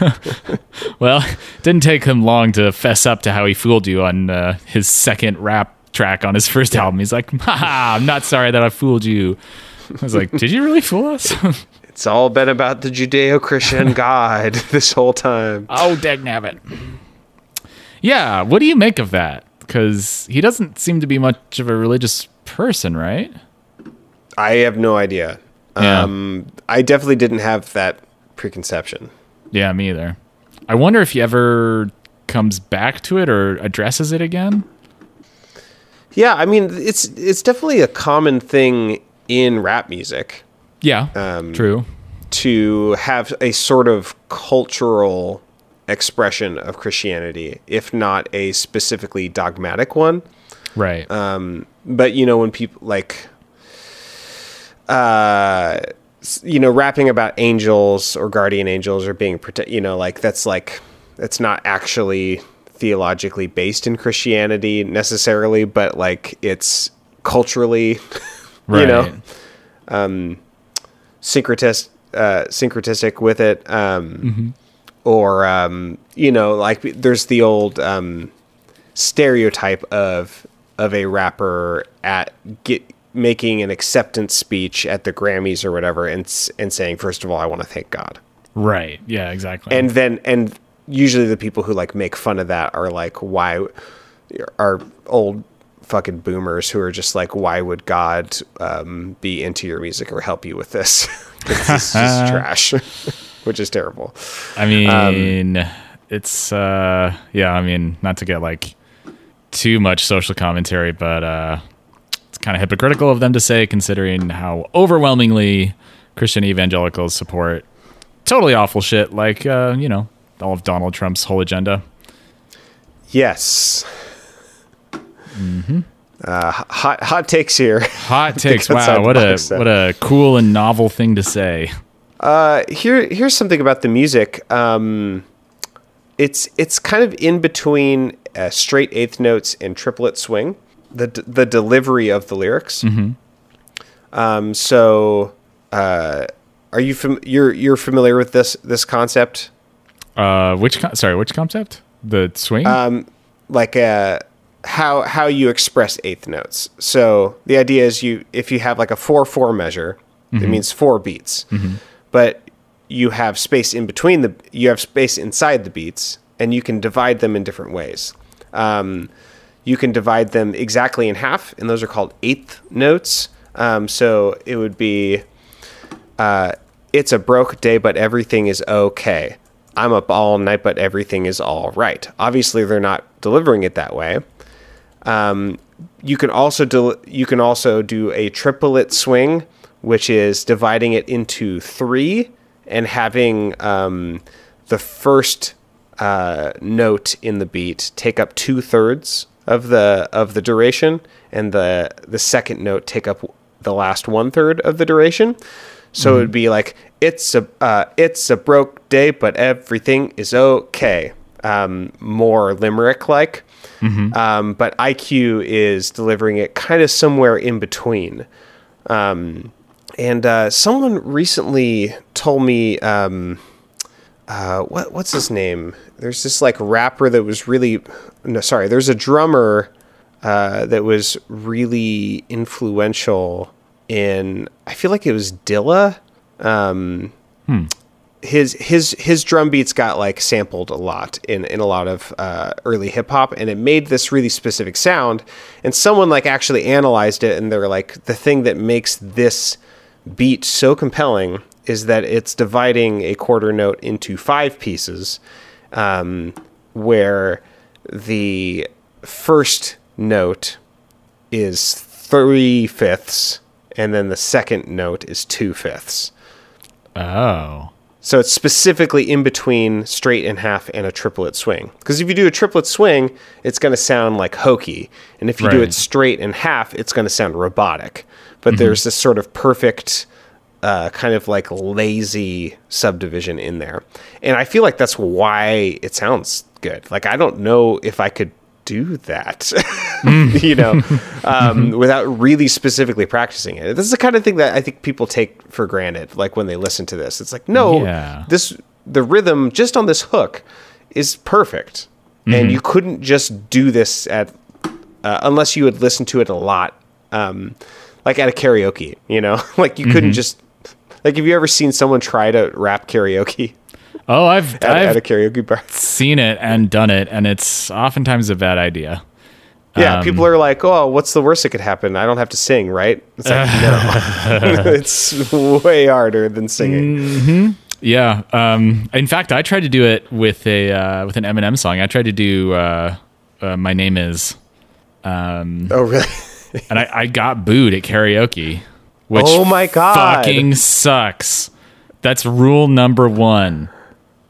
*laughs* well, it didn't take him long to fess up to how he fooled you on uh, his second rap track on his first album. He's like, *laughs* I'm not sorry that I fooled you. I was like, Did you really fool us?
It's all been about the Judeo-Christian God this whole time.
oh, dagnabbit. Yeah, what do you make of that? Because he doesn't seem to be much of a religious person, right?
I have no idea.
Yeah.
Um, I definitely didn't have that preconception.
Yeah, me either. I wonder if he ever comes back to it or addresses it again.
Yeah, I mean, it's it's definitely a common thing in rap music
Yeah,
Um,
true.
to have a sort of cultural expression of Christianity, if not a specifically dogmatic one.
Right.
Um, but you know when people like uh you know rapping about angels or guardian angels or being protect you know like that's like that's not actually theologically based in christianity necessarily but like it's culturally
right. *laughs*
you know um, syncretist uh syncretistic with it um or um you know like there's the old um stereotype of of a rapper at get making an acceptance speech at the Grammys or whatever and and saying first of all I want to thank God.
Right. Yeah, exactly.
And then and usually the people who like make fun of that are like why are old fucking boomers who are just like why would God um, be into your music or help you with this? *laughs* this is just *laughs* trash, *laughs* which is terrible.
I mean, it's uh yeah, I mean, not to get like too much social commentary, but uh it's kind of hypocritical of them to say considering how overwhelmingly Christian evangelicals support totally awful shit like uh, you know, all of Donald Trump's whole agenda.
Yes. Uh, hot hot takes here.
Hot *laughs* takes. Wow, what a what a cool and novel thing to say.
Uh, here here's something about the music. Um, it's it's kind of in between uh, straight eighth notes and triplet swing. The d- the delivery of the lyrics. Um, so, uh, are you fam- you're you're familiar with this this concept?
Uh which con- sorry, which concept? The swing?
Um, like uh, how how you express eighth notes. So the idea is you if you have like a four four measure, it means four beats, but you have space in between the you have space inside the beats, and you can divide them in different ways. Um, you can divide them exactly in half, and those are called eighth notes. Um, so it would be uh, it's a broke day, but everything is okay. I'm up all night, but everything is all right. Obviously, they're not delivering it that way. Um, you can also del- you can also do a triplet swing, which is dividing it into three and having um, the first uh, note in the beat take up two thirds of the of the duration, and the the second note take up the last one third of the duration. So it would be like it's a uh, it's a broke day, but everything is okay. Um, more limerick like, um, but Eye-Kyu is delivering it kind of somewhere in between. Um, and uh, someone recently told me, um, uh, what what's his name? There's this like rapper that was really, no, sorry. There's a drummer uh, that was really influential in. I feel like it was Dilla. Um, his his his drum beats got like sampled a lot in in a lot of uh, early hip hop, and it made this really specific sound. And someone like actually analyzed it, and they're like, the thing that makes this beat so compelling is that it's dividing a quarter note into five pieces, um, where the first note is three fifths, and then the second note is two fifths.
oh.
So it's specifically in between straight and half and a triplet swing. Because if you do a triplet swing, it's going to sound like hokey. And if you do it straight and half, it's going to sound robotic. But there's this sort of perfect, uh, kind of like lazy subdivision in there. And I feel like that's why it sounds good. Like, I don't know if I could do that, *laughs* you know, *laughs* um, without really specifically practicing it. This is the kind of thing that I think people take for granted, like when they listen to this. It's like, no,
Yeah.
this the rhythm just on this hook is perfect, and you couldn't just do this at uh, unless you had listened to it a lot, um, like at a karaoke. You know, *laughs* like you couldn't just like. Have you ever seen someone try to rap karaoke
Oh, I've
at,
I've
at a karaoke bar? *laughs*
seen it and done it, and it's oftentimes a bad idea.
Yeah,
Um,
people are like, "Oh, what's the worst that could happen? I don't have to sing, right?" It's like, no, *laughs* it's way harder than singing.
Yeah. Um, in fact, I tried to do it with a uh, with an Eminem song. I tried to do uh, uh, "My Name Is," Um,
Oh, really? *laughs*
and I, I got booed at karaoke. Which
Oh my God.
fucking sucks. That's rule number one.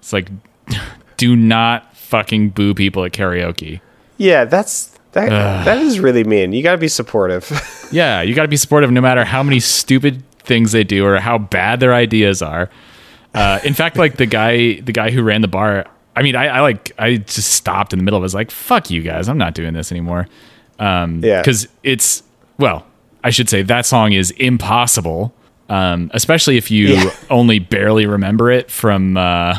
It's like, *laughs* do not fucking boo people at karaoke.
yeah, that's that. that is really mean. You got to be supportive. *laughs*
Yeah, you got to be supportive no matter how many stupid things they do or how bad their ideas are. Uh, in fact, like the guy, the guy who ran the bar. I mean, I, I like, I just stopped in the middle. Of. I was like, "Fuck you guys! I'm not doing this anymore." Um,
Yeah.
because it's well, I should say that song is impossible, um, especially if you
Yeah. *laughs*
only barely remember it from, uh,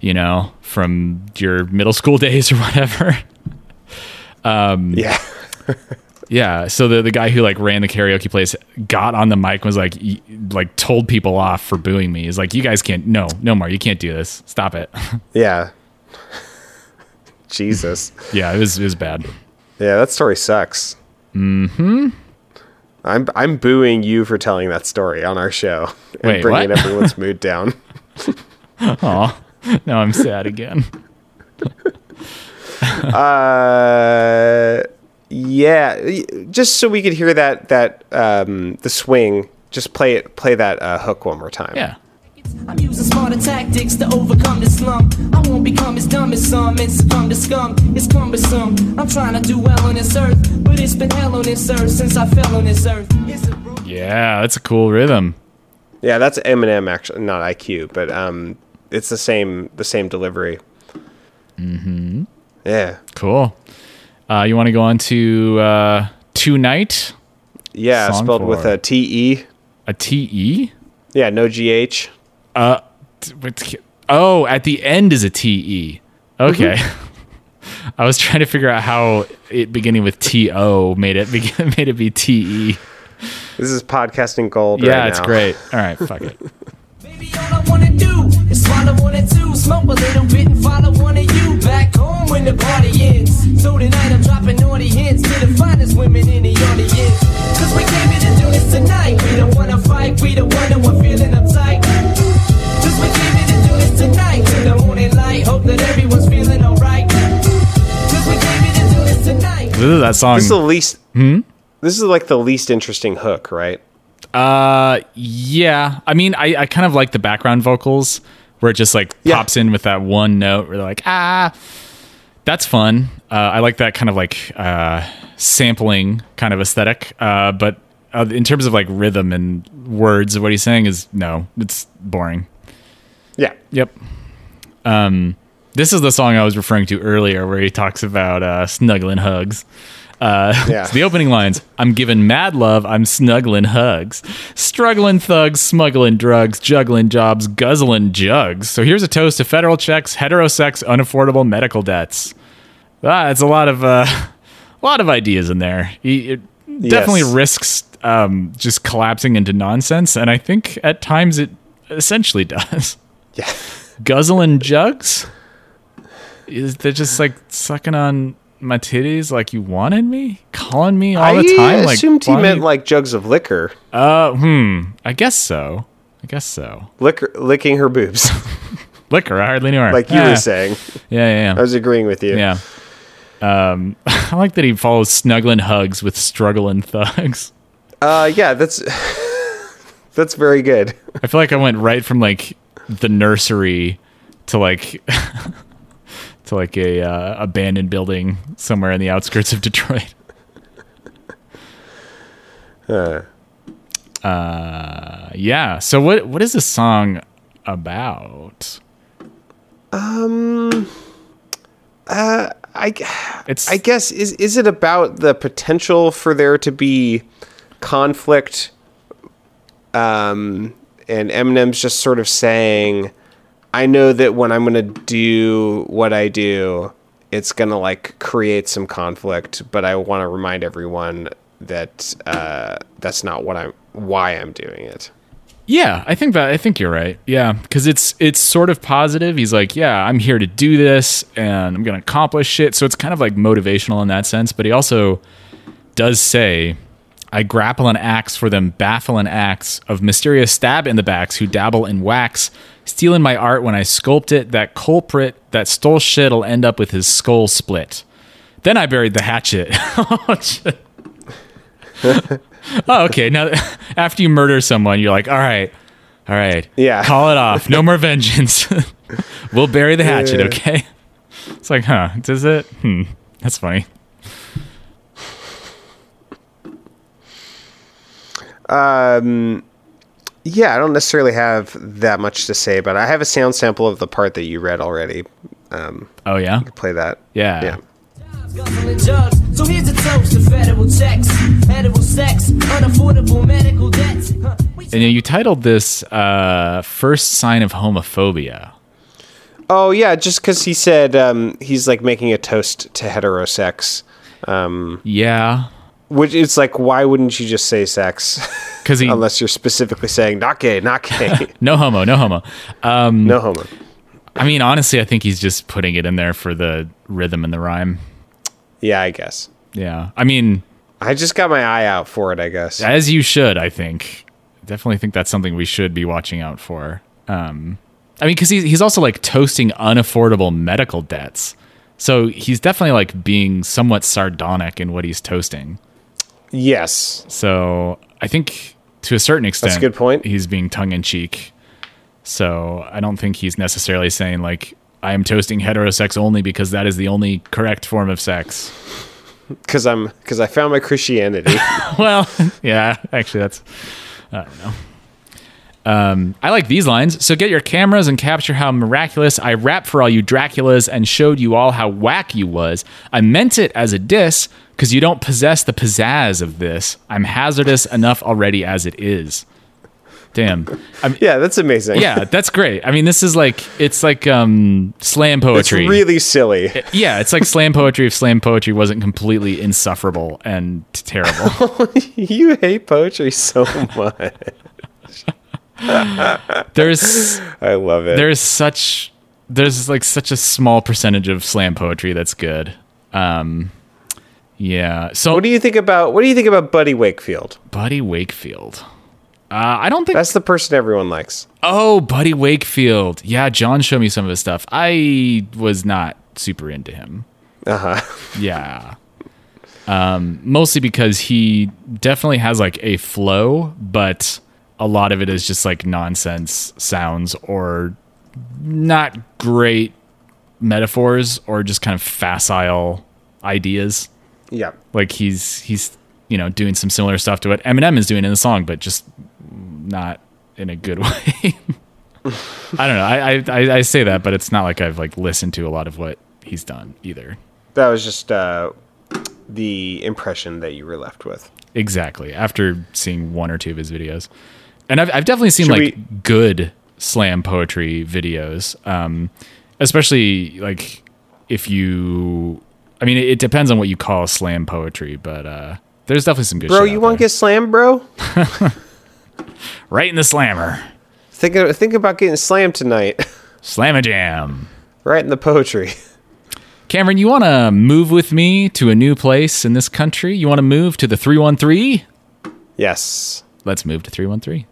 you know, from your middle school days or whatever. *laughs*
yeah.
Yeah, so the the guy who like ran the karaoke place got on the mic and was like y- like told people off for booing me. He's like, "You guys can't no, no more. You can't do this. Stop it." *laughs*
Yeah. Jesus.
yeah, it was it was bad.
Yeah, that story sucks. Mm-hmm. I'm I'm booing you for telling that story on our show and
Wait,
bringing
what?
everyone's mood *laughs* down.
Oh, now I'm sad again. *laughs*
Uh, yeah, just so we could hear that that um the swing. Just play it. Play that uh, hook one more time.
Yeah.
I'm using smarter tactics to overcome the slump. I won't become as dumb as some and succumb to scum. It's cumbersome. I'm trying to do well on this earth, but it's been hell on this earth since I fell on this earth. It's a bro-
Yeah, that's a cool rhythm.
Yeah, that's Eminem actually, not Eye-Kyu, but um, it's the same the same delivery. Mm-hmm. Yeah,
Cool. Uh, you want to go on to uh, tonight?
yeah,
Song
spelled with
four.
a T E.
A T E.
Yeah, no G H.
Uh, t- what's- Oh, at the end is a T E. Mm-hmm. Okay. *laughs* I was trying to figure out how it beginning with T O made it begin, *laughs* made it be T E.
This is podcasting gold.
Yeah,
right
it's
now.
great. All right, fuck it. *laughs*
Baby, all I wanna do is swallow one or two, smoke a little bit and follow one of you back home when the party ends. So tonight I'm dropping naughty hints to the finest women in the audience. Cause we came here to do this tonight. We don't wanna fight, we don't wanna, we're feeling uptight. Cause we came here to do this tonight. To the morning light, hope that everyone's feeling alright. Cause we came here to do this tonight.
This is that song.
This is the least.
Hmm?
This is like the least interesting hook, right?
Uh, yeah. I mean, I, I kind of like the background vocals where it just like
Yeah.
pops in with that one note where they're like, ah, that's fun. Uh, I like that kind of like uh, sampling kind of aesthetic. Uh, but uh, in terms of like rhythm and words, of what he's saying is no, it's boring.
Yeah.
Yep. Um, this is the song I was referring to earlier where he talks about uh, snuggling hugs. Uh, *laughs*
Yeah.
it's the opening lines I'm giving mad love, I'm snuggling hugs. Struggling thugs, smuggling drugs, juggling jobs, guzzling jugs. So here's a toast to federal checks, heterosex, unaffordable medical debts. Ah, it's a lot of uh, *laughs* a lot of ideas in there. He, it definitely
Yes.
risks um, just collapsing into nonsense, and I think at times it essentially *laughs* does.
Yeah.
Guzzling jugs? Is they're just like sucking on my titties like you wanted me? Calling me all the time? Like, I
assumed he meant
you-
like jugs of liquor,
Uh, hmm. I guess so. I guess so.
liquor, licking her boobs, *laughs*
Liquor, I hardly knew her.
like you
Yeah.
were saying.
Yeah, yeah,
I was agreeing with you.
Yeah. Um, *laughs* I like that he follows snuggling hugs with struggling thugs.
Uh, yeah, that's *laughs* that's very good.
I feel like I went right from like the nursery to like *laughs* to like a uh, abandoned building somewhere in the outskirts of Detroit. *laughs*
Uh,
Uh, yeah. So what what is this song about?
Um, uh, I,
It's
I guess is is it about the potential for there to be conflict? Um, and Eminem's just sort of saying, "I know that when I'm gonna do what I do, it's gonna like create some conflict, but I want to remind everyone that uh, that's not what I'm why I'm doing it."
Yeah, I think that I think you're right. Yeah, because it's it's sort of positive. He's like, yeah, I'm here to do this, and I'm gonna accomplish shit. So it's kind of like motivational in that sense. But he also does say, "I grapple an axe for them baffling axe of mysterious stab in the backs who dabble in wax, stealing my art when I sculpt it. That culprit that stole shit'll end up with his skull split. Then I buried the hatchet." Oh, *laughs* oh, okay. Now, *laughs* after you murder someone, you're like, all right, all right,
Yeah.
call it off. No more vengeance. *laughs* we'll bury the hatchet, okay? It's like, huh? Does it? Hmm. That's funny.
Um, yeah, I don't necessarily have that much to say, but I have a sound sample of the part that you read already. Um,
Oh yeah,
play that.
yeah.
Yeah.
So here's a toast to federal checks, edible sex, unaffordable medical debts.
And you titled this uh, "First Sign of Homophobia."
Oh yeah, just because he said um, he's like making a toast to heterosex. Um,
Yeah,
Which it's like, why wouldn't you just say sex?
because he *laughs*
Unless you're specifically saying not gay, not gay, *laughs*
no homo, no homo.
no homo.
I mean, honestly, I think he's just putting it in there for the rhythm and the rhyme.
Yeah, I guess.
Yeah, I mean,
I just got my eye out for it. I guess.
as you should. I think definitely think that's something we should be watching out for. Um, I mean, because he's he's also like toasting unaffordable medical debts, so he's definitely like being somewhat sardonic in what he's toasting.
Yes.
So I think to a certain extent, that's
a good point.
He's being tongue in cheek. So I don't think he's necessarily saying like I am toasting heterosex only because that is the only correct form of sex.
Because I'm because I found my Christianity. *laughs*
well, *laughs* yeah, actually, that's I don't know. Um, I like these lines. So get your cameras and capture how miraculous I rap for all you Draculas and showed you all how whack you was. I meant it as a diss because you don't possess the pizzazz of this. I'm hazardous enough already as it is. Damn. I'm,
yeah, that's amazing.
yeah, that's great. I mean, this is like it's like um slam
it's
poetry.
really silly.
yeah, it's like slam poetry if slam poetry wasn't completely insufferable and terrible. *laughs*
you hate poetry so much.
There's *laughs*
I love it.
there's such there's like such a small percentage of slam poetry that's good. Um yeah. So
what do you think about what do you think about Buddy Wakefield?
Buddy Wakefield. Uh, I don't think
That's the person everyone likes.
Oh, Buddy Wakefield. Yeah, John showed me some of his stuff. I was not super into him.
Uh huh. *laughs*
Yeah. Um, mostly because he definitely has like a flow, but a lot of it is just like nonsense sounds or not great metaphors or just kind of facile ideas.
Yeah.
Like he's he's you know doing some similar stuff to what Eminem is doing in the song, but just not in a good *laughs* way. I don't know. I, I I say that, but it's not like I've like listened to a lot of what he's done either.
That was just uh, the impression that you were left with.
Exactly. After seeing one or two of his videos, and I've I've definitely seen
Should
like
we-
good slam poetry videos, um, especially like if you. I mean, it, it depends on what you call slam poetry, but uh, there's definitely some good.
Bro, you want to
there.
get slammed, bro? *laughs*
right in the slammer,
Think of, think about getting slammed tonight. *laughs*
slam a jam.
right in the poetry.
Cameron, you want to move with me to a new place in this country? You want to move to the 313?
Yes.
Let's move to 313.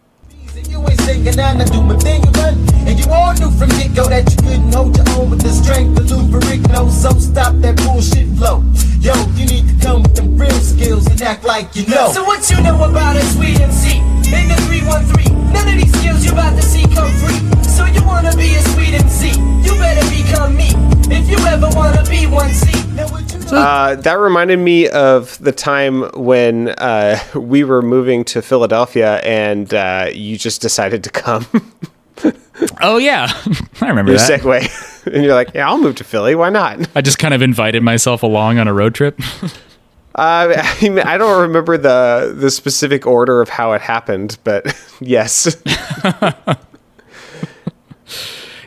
You ain't singing and I do my thing you run. And you all knew from get go that you couldn't hold your own with the strength of Lou Ferrigno. So stop that bullshit flow. Yo, you need to come with them real skills and act like you know.
So what you know about a sweet MC? In the 313, none of these skills you about to see come free. So you wanna be a sweet MC? You better become me.
Uh, *laughs* that reminded me of the time when uh, we were moving to Philadelphia and uh, you just decided to come. *laughs*
Oh, yeah. *laughs* I remember
Your
that.
segue. and you're like, yeah, I'll move to Philly. Why not?
I just kind of invited myself along on a road trip.
Uh, I, mean, I don't remember the the specific order of how it happened, but yes.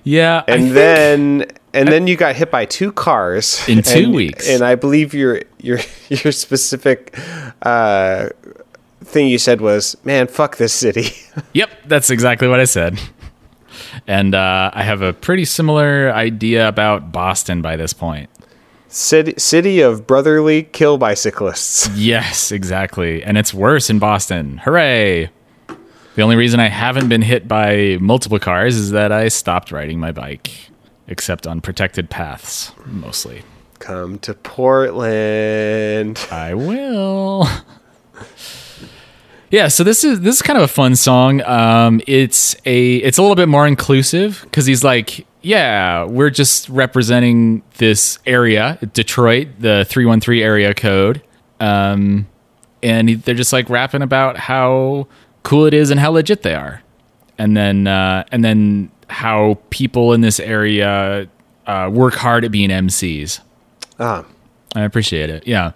yeah. I
And
think-
then and then you got hit by two cars
In two
and-
weeks.
And I believe your your *laughs* your specific uh, thing you said was, "Man, fuck this city." *laughs*
Yep, that's exactly what I said. And uh, I have a pretty similar idea about Boston by this point.
City, city of brotherly kill bicyclists. *laughs*
Yes, exactly. And it's worse in Boston. Hooray! The only reason I haven't been hit by multiple cars is that I stopped riding my bike, except on protected paths, mostly.
Come to Portland.
I will. Yeah, so this is this is kind of a fun song. Um, it's a it's a little bit more inclusive because he's like, yeah, we're just representing this area, Detroit, the three one three area code, um, and they're just like rapping about how cool it is and how legit they are, and then uh, and then how people in this area uh, work hard at being MCs.
Ah,
I appreciate it. Yeah.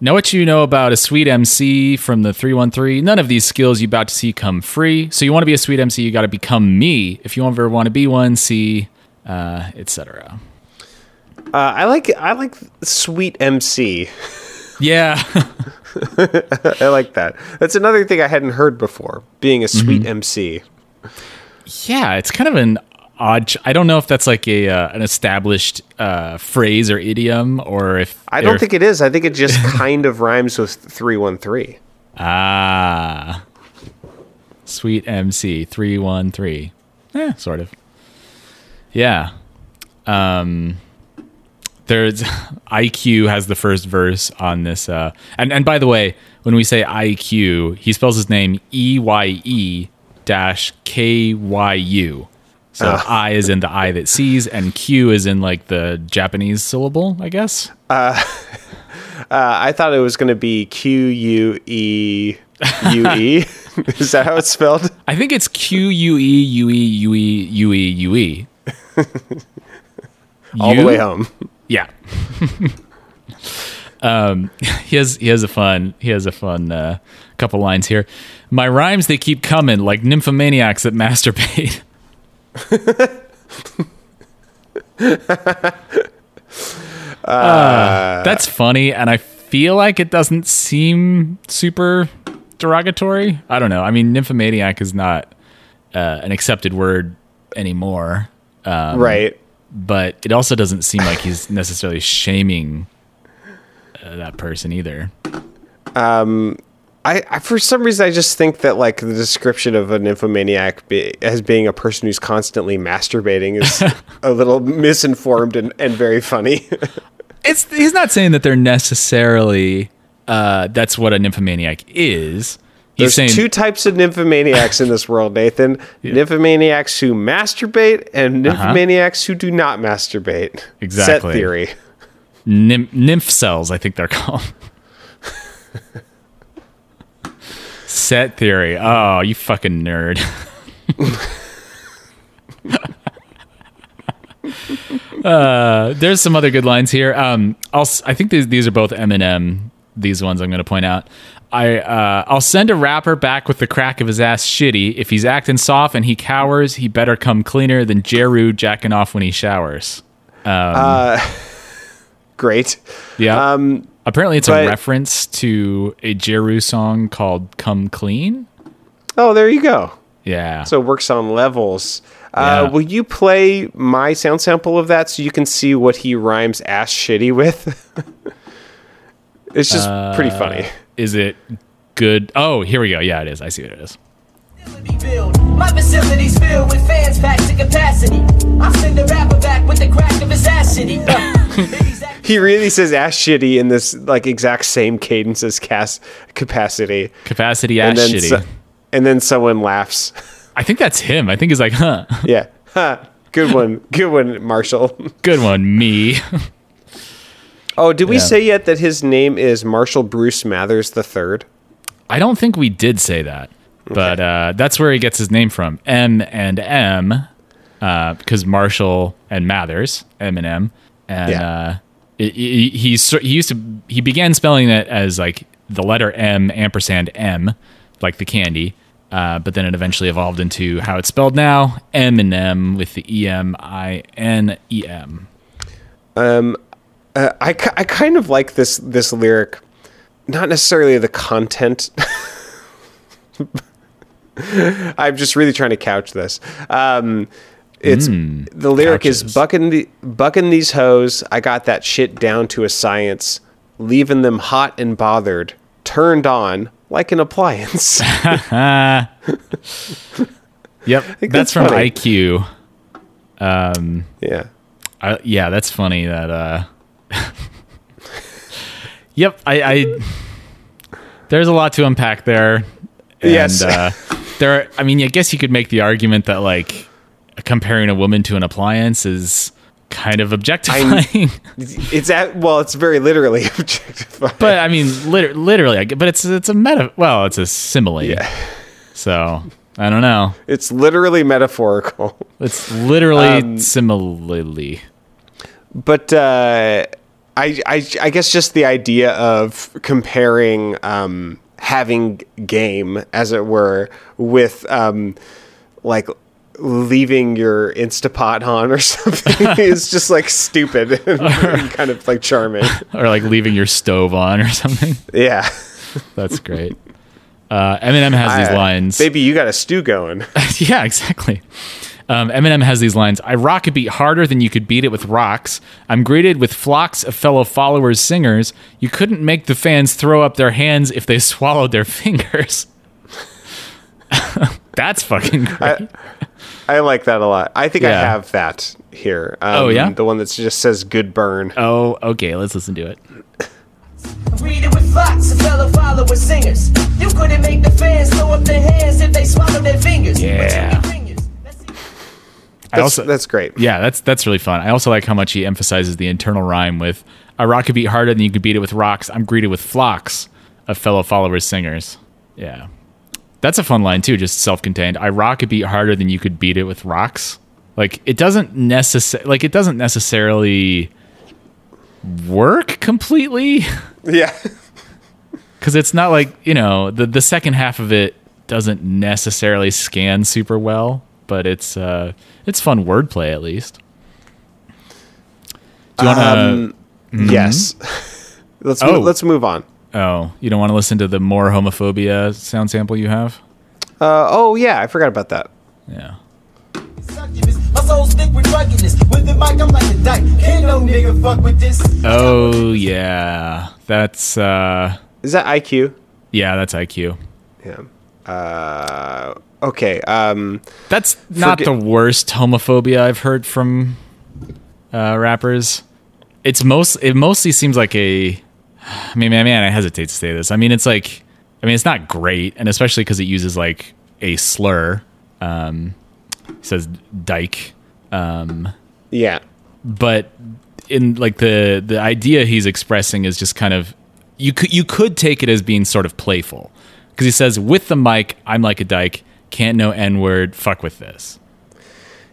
Know what you know about a sweet MC from the 313. None of these skills you about to see come free. So you want to be a sweet MC, you got to become me. If you ever want to be one, see, uh, etc.
uh, I like I like sweet MC.
Yeah. *laughs* *laughs*
I like that. That's another thing I hadn't heard before. Being a sweet
Mm-hmm.
MC.
Yeah, it's kind of an odd. ch- I don't know if that's like a uh, an established uh, phrase or idiom, or if
I don't
or-
think it is. I think it just *laughs* kind of rhymes with three one three.
Ah, sweet MC three one three. Yeah, sort of. Yeah. Um. There's *laughs* Eye-Kyu has the first verse on this. Uh, and and by the way, when we say Eye-Kyu, he spells his name E Y E dash K Y U. So I is in the I that sees, and Q is in like the Japanese syllable, I guess.
Uh, *laughs* I thought it was going to be Q U E U E. *laughs* Is that how it's spelled?
I think it's Q U E U E U E U E U E. *laughs*
All the way home.
Yeah. um, he has he has a fun he has a fun uh, couple lines here. My rhymes they keep coming like nymphomaniacs that masturbate. Uh, *laughs* that's funny, and I feel like it doesn't seem super derogatory. I don't know. I mean, nymphomaniac is not uh, an accepted word anymore. Um,
right.
but it also doesn't seem like he's necessarily shaming uh, that person either.
I, I for some reason I just think that like the description of a nymphomaniac be, as being a person who's constantly masturbating is *laughs* a little misinformed and, and very funny. *laughs*
It's he's not saying that they're necessarily uh, that's what a nymphomaniac is. He's
There's
saying
two types of nymphomaniacs in this world, Nathan. *laughs* Nymphomaniacs who masturbate and nymphomaniacs who do not masturbate.
Exactly.
Set theory.
nymph, nymph cells, I think they're called. Set theory. Oh, you fucking nerd. *laughs* uh, there's some other good lines here. Um, I'll, I think these these are both Eminem. These ones I'm going to point out. I uh, I'll send a rapper back with the crack of his ass shitty. If he's acting soft and he cowers, he better come cleaner than Jeru jacking off when he showers. *laughs*
Great.
Yeah.
Um,
Apparently, it's
but-
a reference to a Jeru song called "Come Clean."
oh, there you go.
Yeah.
So it works on levels. Uh, Will you play my sound sample of that so you can see what he rhymes ass shitty with? *laughs* it's just pretty
Uh,
funny.
is it good? Oh, here we go. Yeah, it is. I see what it is.
Facility build. My facility's filled with fans packed to capacity. I send the rapper back with the crack of his ass shitty. Baby's act-
He really says ass shitty in this like exact same cadence as cast capacity.
Capacity
And
ass
then,
shitty.
so- and then someone laughs.
I think that's him. I think he's like, huh, *laughs*
Yeah. Ha. Good one. Good one, Marshall. *laughs*
good one, me. *laughs*
Oh, did we
Yeah.
say yet that his name is Marshall Bruce Mathers the third?
I don't think we did say that, but uh, that's where he gets his name from. M and M, uh, because Marshall and Mathers, M and M, and
Yeah.
uh, he, he, he he used to he began spelling it as like the letter M ampersand M, like the candy. Uh, but then it eventually evolved into how it's spelled now, M and M with the E M I N E M.
Uh, I, I kind of like this this lyric, not necessarily the content. *laughs* *laughs* I'm just really trying to couch this. Um, it's the lyric is bucking the bucking these hoes. I got that shit down to a science, leaving them hot and bothered, turned on like an appliance. *laughs*
Yep, *laughs* that's,
that's
from
funny.
Eye-Kyu.
yeah.
I, yeah, that's funny. That uh, yep, I, I there's a lot to unpack there. And,
Yes.
uh, there. I mean, I guess you could make the argument that like comparing a woman to an appliance is kind of objectifying. *laughs*
It's at well, it's very literally *laughs* objectifying.
but I mean, liter- literally, but it's it's a meta. Well, it's a simile.
Yeah.
So I don't know.
It's literally metaphorical.
It's literally
Um,
similarly.
but uh, I, I I guess just the idea of comparing um, having game, as it were, with um, like leaving your Instapot on or *laughs* something is just like stupid *laughs* and kind of like charming. *laughs*
or like leaving your stove on or something.
Yeah.
That's great. Uh, Eminem has these lines.
Baby, you got a stew going.
yeah, exactly. Um, Eminem has these lines. I rock a beat harder than you could beat it with rocks. I'm greeted with flocks of fellow followers, singers. You couldn't make the fans throw up their hands if they *laughs* swallowed their fingers. *laughs* That's fucking *laughs* great.
I like that a lot. I think I have that here. Um,
Oh, yeah?
the one that just says "good burn."
oh, okay. Let's listen to it.
Read it with flocks of fellow followers, singers. You couldn't make the fans throw up their hands if they swallowed their fingers.
Yeah.
That's,
also
that's great.
Yeah, that's that's really fun. I also like how much he emphasizes the internal rhyme with "I rock a beat harder than you could beat it with rocks." I'm greeted with flocks of fellow followers, singers. Yeah, that's a fun line too. Just self-contained. I rock a beat harder than you could beat it with rocks. Like it doesn't necessarily like it doesn't necessarily work completely *laughs*
Yeah. *laughs*
because it's not like you know the the second half of it doesn't necessarily scan super well, but it's uh it's fun wordplay at least. Do you want to?
Um, Yes. *laughs* let's
Oh.
mo- let's move on.
oh, you don't want to listen to the more homophobia sound sample you have?
Uh, oh yeah, I forgot about that.
Yeah.
Succubus. My soul's thick with ruggedness. With the mic, I'm like a dyke. Can't no nigga fuck with this.
Oh yeah, that's uh
Is that Eye-Kyu?
yeah, that's Eye-Kyu.
Yeah. Uh, okay. Um,
That's not
Forget-
the worst homophobia I've heard from uh, rappers. It's most it mostly seems like a. I mean, man, man, I hesitate to say this. I mean, it's like, I mean, it's not great, and especially because it uses like a slur. Um, says dyke, um,
yeah.
but in like the the idea he's expressing is just kind of you could you could take it as being sort of playful because he says with the mic I'm like a dyke can't know n word fuck with this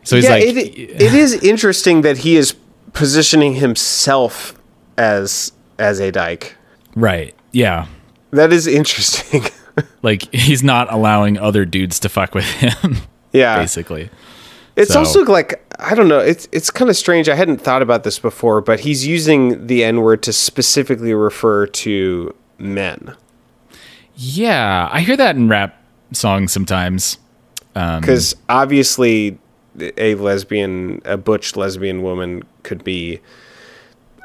so he's
yeah,
like
it, it is interesting that he is positioning himself as as a dyke.
right yeah
That is interesting. *laughs*
like he's not allowing other dudes to fuck with him *laughs*
yeah.
basically
It's
So-
also like I don't know. It's it's kind of strange. I hadn't thought about this before, but he's using the N word to specifically refer to men
yeah I hear that in rap songs sometimes. Um,
because obviously a lesbian, a butch lesbian woman could be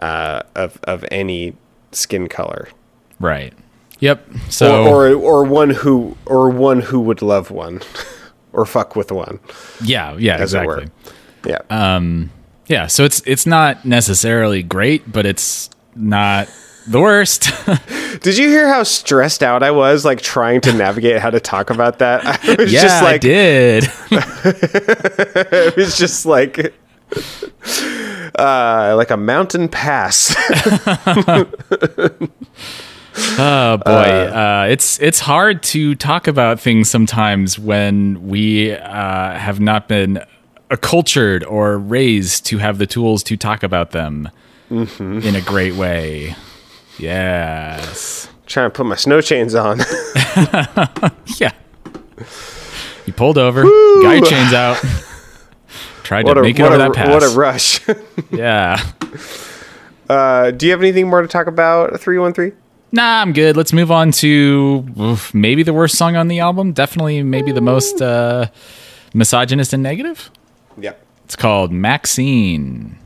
uh, of of any skin color,
right. Yep. So
or, or or one who or one who would love one, *laughs* or fuck with one,
yeah yeah
as it
exactly.
Were. Yeah.
Yeah, so it's it's not necessarily great, but it's not the worst. *laughs*
Did you hear how stressed out I was, like trying to navigate how to talk about that? *laughs* I was
yeah,
just
I
like,
did. *laughs*
it was just like, uh, like a mountain pass.
Oh boy, uh, it's it's hard to talk about things sometimes when we uh, have not been accultured or raised to have the tools to talk about them in a great way. Yes.
trying to put my snow chains on. *laughs* *laughs*
Yeah. You pulled over, got your chains out, *laughs* tried
what
to
a
make it over
a
that pass.
what a rush.
yeah.
uh, do you have anything more to talk about? Three one three.
Nah, I'm good. Let's move on to oof, maybe the worst song on the album. Definitely, maybe the most uh, misogynist and negative.
Yep.
It's called Maxine.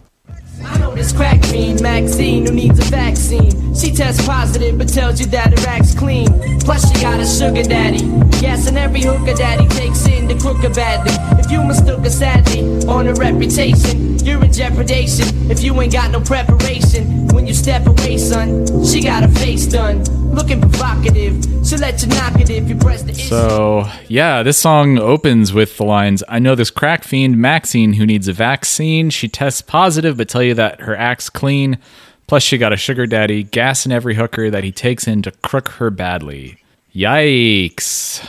I know this crack fiend, Maxine, who needs a vaccine. She tests positive, but tells you that her act's clean. Plus, she got a sugar daddy. Yes, and every hooker daddy takes in the crooker badly. If you mistook her sadly on her reputation, you're in jeopardation. If you ain't got no preparation, when you step away, son, she got her face done. Looking provocative, she'll let you knock it if you press the issue.
So, yeah, this song opens with the lines I know this crack fiend, Maxine, who needs a vaccine. She tests positive, but tell you that her act's clean. Plus, she got a sugar daddy, gas in every hooker that he takes in to crook her badly. Yikes.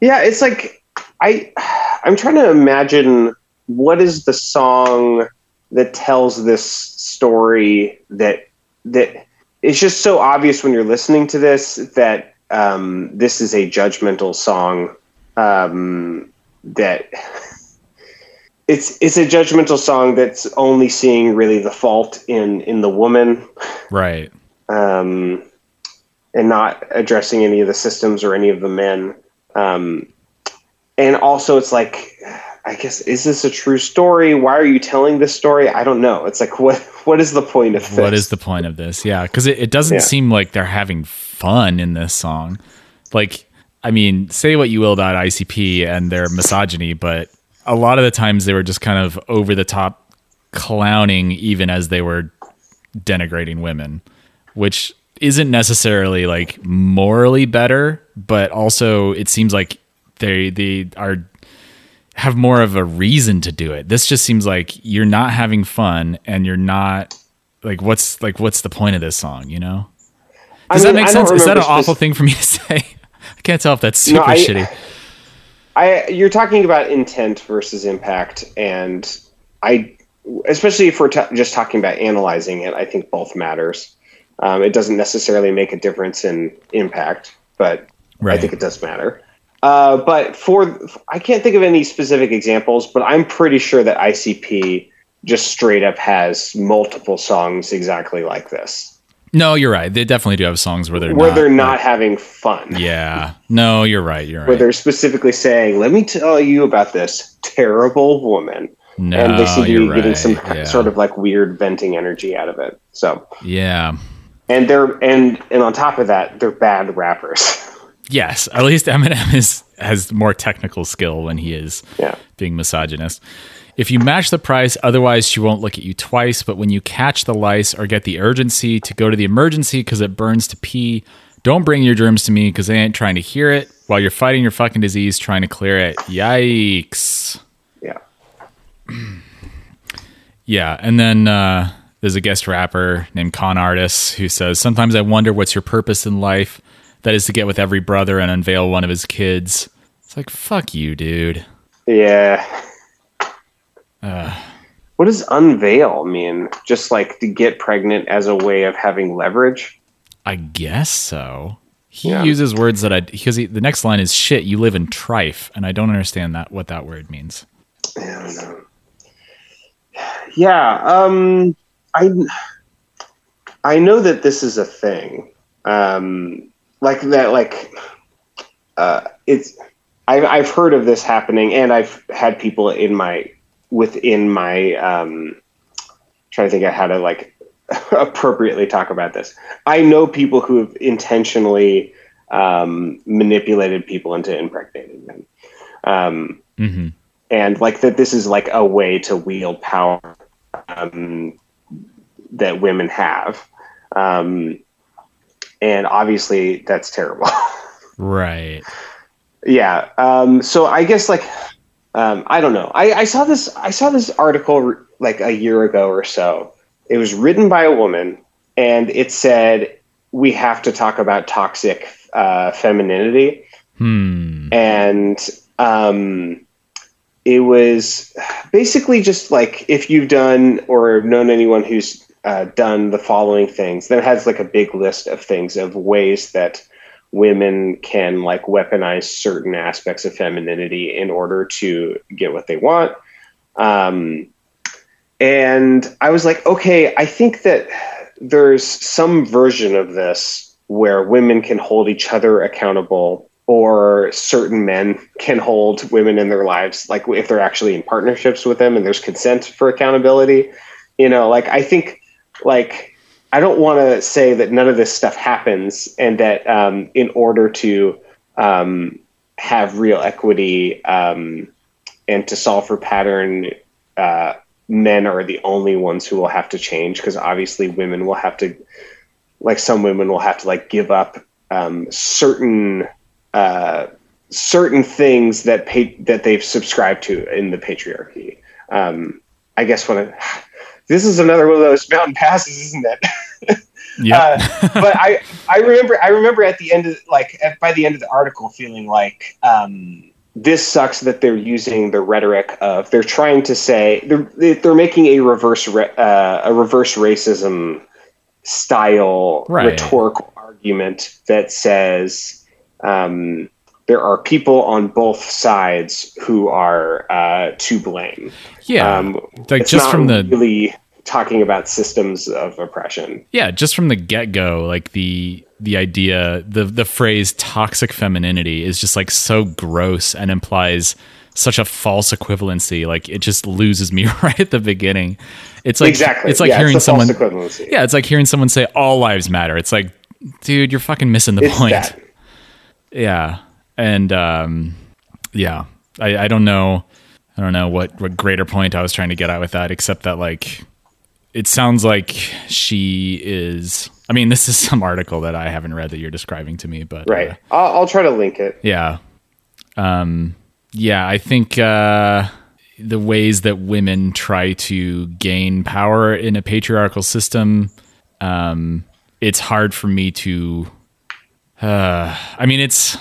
Yeah, it's like I I'm trying to imagine what is the song that tells this story that that it's just so obvious when you're listening to this that um, this is a judgmental song um, that *laughs* it's it's a judgmental song that's only seeing really the fault in in the woman
Right.
um, and not addressing any of the systems or any of the men. Um, and also, it's like, I guess, is this a true story? Why are you telling this story? I don't know. It's like, what what is the point of this?
What is the point of this? Yeah, because it, it doesn't
Yeah.
seem like they're having fun in this song. Like, I mean, say what you will about ICP and their misogyny, but a lot of the times they were just kind of over the top clowning, even as they were denigrating women, which isn't necessarily like morally better, but also it seems like they they are have more of a reason to do it. This just seems like you're not having fun and you're not like what's like what's the point of this song, you know?
I
Does
mean,
that make sense? Is that an awful thing for me to *laughs* say? I can't tell if that's super
No, I-
shitty.
I you're talking about intent versus impact, and I, especially if we're ta just talking about analyzing it, I think both matters. Um, it doesn't necessarily make a difference in impact, but I think it does matter. Uh, but for I can't think of any specific examples, but I'm pretty sure that ICP just straight up has multiple songs exactly like this,
No, you're right. They definitely do have songs where they're
where
not,
they're not having fun.
Yeah. No, you're right. You're
Where
right.
they're specifically saying, "Let me tell you about this terrible woman,"
No,
and they seem to be
you're
getting
right.
some
yeah.
sort of like weird venting energy out of it. So,
Yeah.
and they're and and on top of that, they're bad rappers.
Yes, at least Eminem is has more technical skill when he is
yeah,
being misogynist. If you match the price, otherwise she won't look at you twice. But when you catch the lice or get the urgency to go to the emergency because it burns to pee, don't bring your germs to me because they ain't trying to hear it while you're fighting your fucking disease trying to clear it. Yikes.
yeah. *clears throat*
Yeah, and then uh, there's a guest rapper named Kon Artis who says, Sometimes I wonder what's your purpose in life. That is to get with every brother and unveil one of his kids. It's like, fuck you, dude.
Yeah. What does unveil mean? Just like to get pregnant as a way of having leverage?
I guess so. He
Yeah.
uses words that I because he, the next line is shit. You live in trife, and I don't understand that what that word means.
I don't know. Yeah, um, I I know that this is a thing. Um, like that, like uh, it's. I've I've heard of this happening, and I've had people in my within my um, trying to think of how to like *laughs* appropriately talk about this. I know people who have intentionally um, manipulated people into impregnating them. Um,
hmm
and like that this is like a way to wield power um, that women have um, and obviously that's terrible *laughs*
Right.
yeah um, so i guess like um, i don't know. I, I saw this i saw this article like a year ago or so. It was written by a woman and it said we have to talk about toxic uh, femininity.
Hmm.
and um, it was basically just like if you've done or known anyone who's uh, done the following things, then it has like a big list of things of ways that women can like weaponize certain aspects of femininity in order to get what they want. Um, and I was like, okay, I think that there's some version of this where women can hold each other accountable or certain men can hold women in their lives like if they're actually in partnerships with them and there's consent for accountability you know like i think like i don't want to say that none of this stuff happens and that um, in order to um, have real equity um, and to solve for pattern uh, men are the only ones who will have to change because obviously women will have to like some women will have to like give up um, certain uh, certain things that pa- that they've subscribed to in the patriarchy. Um, I guess when I, this is another one of those mountain passes, isn't it? *laughs*
Yeah.
Uh, *laughs* but I I remember I remember at the end of like at, by the end of the article feeling like um, this sucks that they're using the rhetoric of they're trying to say they're they're making a reverse re, uh, a reverse racism style
Right.
rhetorical argument that says um, there are people on both sides who are uh, to blame.
yeah.
Um,
like
it's
just from the
really talking about systems of oppression.
Yeah, just from the get go, like the the idea, the the phrase toxic femininity is just like so gross and implies such a false equivalency. Like it just loses me *laughs* right at the beginning. It's like
Exactly.
It's like
Yeah,
hearing
false
someone.
equivalency.
Yeah, it's like hearing someone say all lives matter. It's like, dude, you're fucking missing the
It's
point.
that.
Yeah, and um, yeah, I, I don't know, I don't know what what greater point I was trying to get at with that, except that like, it sounds like she is. I mean, this is *laughs* some article that I haven't read that you're describing to me, but
Right.
uh,
I'll, I'll try to link it.
yeah, um, yeah, I think uh, the ways that women try to gain power in a patriarchal system, um, it's hard for me to. Uh, I mean, it's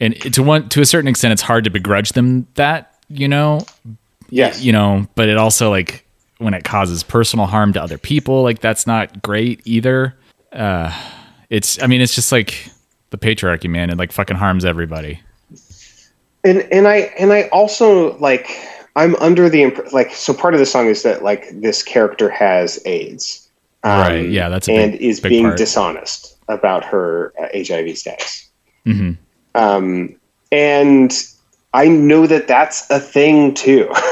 and to one to a certain extent, it's hard to begrudge them that you know,
Yes.
you know, but it also like when it causes personal harm to other people, like that's not great either. Uh, it's I mean, it's just like the patriarchy, man. It like fucking harms everybody.
and and I and I also like I'm under the imp- like so part of the song is that like this character has AIDS, um,
Right, yeah, that's
and
big-
is
big
being
part.
dishonest about her uh, HIV status.
Mm-hmm.
Um, and I know that that's a thing too. *laughs*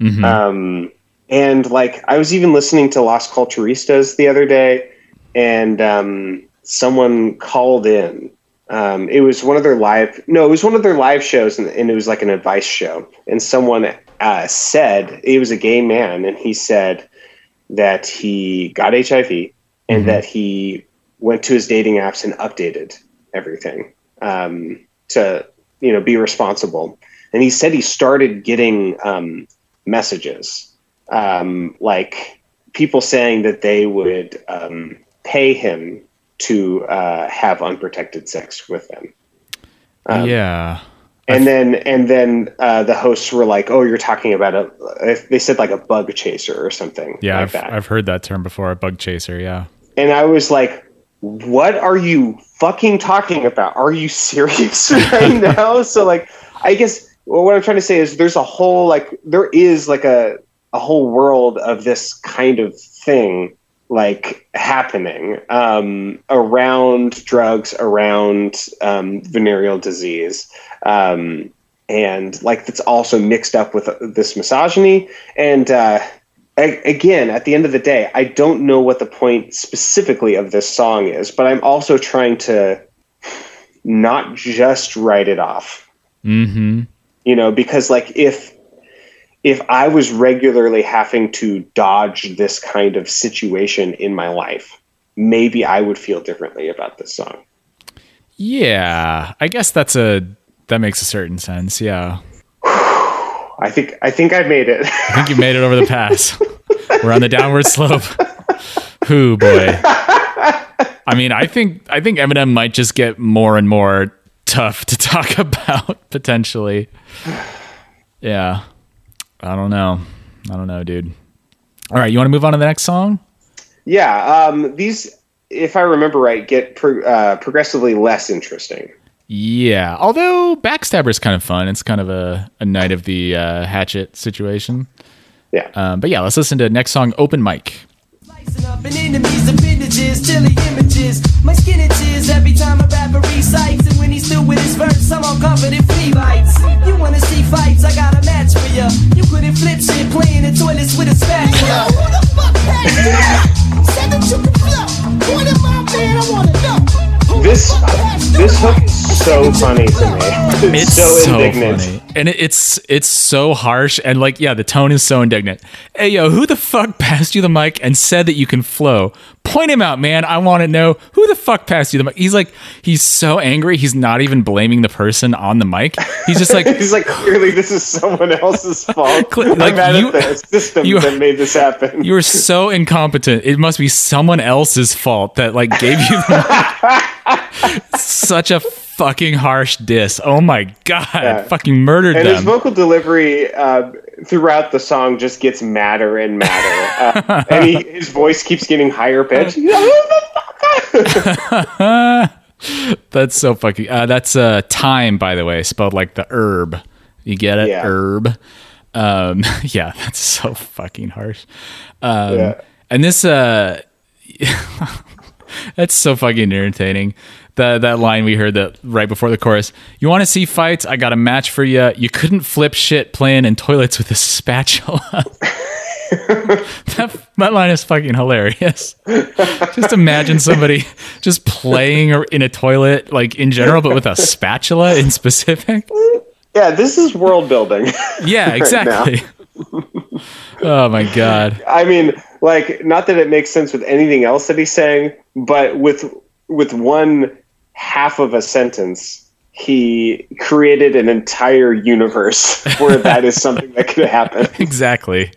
Mhm.
Um, and like I was even listening to Las Culturistas the other day, and um, someone called in. Um, it was one of their live. No, it was one of their live shows, and, and it was like an advice show. And someone uh, said it was a gay man, and he said that he got HIV and that he went to his dating apps and updated everything um, to you know be responsible. And he said he started getting um, messages um, like people saying that they would um, pay him to uh, have unprotected sex with them. Um,
yeah,
And then and then uh, the hosts were like, "Oh, you're talking about a." They said like a bug chaser or something.
yeah.
like
I've. I've heard that term before. A bug chaser. Yeah.
and I was like, "What are you fucking talking about? Are you serious *laughs* right now?" so like, I guess well, what I'm trying to say is there's a whole like there is like a a whole world of this kind of thing like happening um, around drugs, around um, venereal disease. Um, and like that's also mixed up with this misogyny and uh, again, at the end of the day, I don't know what the point specifically of this song is, but I'm also trying to not just write it off.
Mm-hmm.
You know, because like if if I was regularly having to dodge this kind of situation in my life, maybe I would feel differently about this song.
Yeah, I guess that's a that makes a certain sense. Yeah,
I think I think I've made it.
I think you made it over the pass. We're on the downward slope. Who boy? I mean, I think I think Eminem might just get more and more tough to talk *laughs* about potentially. Yeah, I don't know. I don't know, dude. All right, you want to move on to the next song?
yeah, um, these, if I remember right, get pro- uh, progressively less interesting.
Yeah, although Backstabber is kind of fun. It's kind of a, a Night of the uh, Hatchet situation.
Yeah.
Um, but yeah, let's listen to next song, Open Mic.
Up and enemies, appendages, chilly images. My skin itches every time a rapper recites. And when he's through with his verse, I'm uncovered in flea bites. You wanna see fights? I got a match for ya. You couldn't flip shit playing in toilets with a spatula.
Who the fuck passed that? Said that you could flow. Point at my man, I wanna know.
This
fuck passed you
this hook is so funny to me. *laughs* It's,
It's
so,
so,
indignant.
funny, and it, it's it's so harsh, and like yeah, the tone is so indignant. Hey yo, who the fuck passed you the mic and said that you can flow? Point him out, man. I want to know who the fuck passed you the mic. He's like, he's so angry. He's not even blaming the person on the mic. He's just like, *laughs*
He's like, clearly this is someone else's *laughs* fault.
Cle- like,
I'm
you-
the system
you-
that made this happen. *laughs*
You're so incompetent. It must be someone else's fault that like gave you the such a fucking harsh diss. Oh my god, fucking murdered
and his vocal delivery uh, throughout the song just gets madder and madder, uh, and he, *laughs* his voice keeps getting higher pitched. *laughs*
That's so fucking. Uh, that's uh, Thyme, by the way, spelled like the herb. You get it,
Yeah.
herb. Um, *laughs* yeah, that's so fucking harsh. Um,
Yeah.
And this, uh, that's so fucking irritating. That that line we heard that right before the chorus. You want to see fights? I got a match for you. You couldn't flip shit playing in toilets with a spatula. *laughs* that, that line is fucking hilarious. just imagine somebody just playing or- in a toilet, like in general, but with a spatula in specific.
Yeah, this is world building.
Yeah, *laughs* exactly. oh my god.
I mean, like, not that it makes sense with anything else that he's saying, but with with one half of a sentence, he created an entire universe *laughs* where that is something that could happen. *laughs*
Exactly.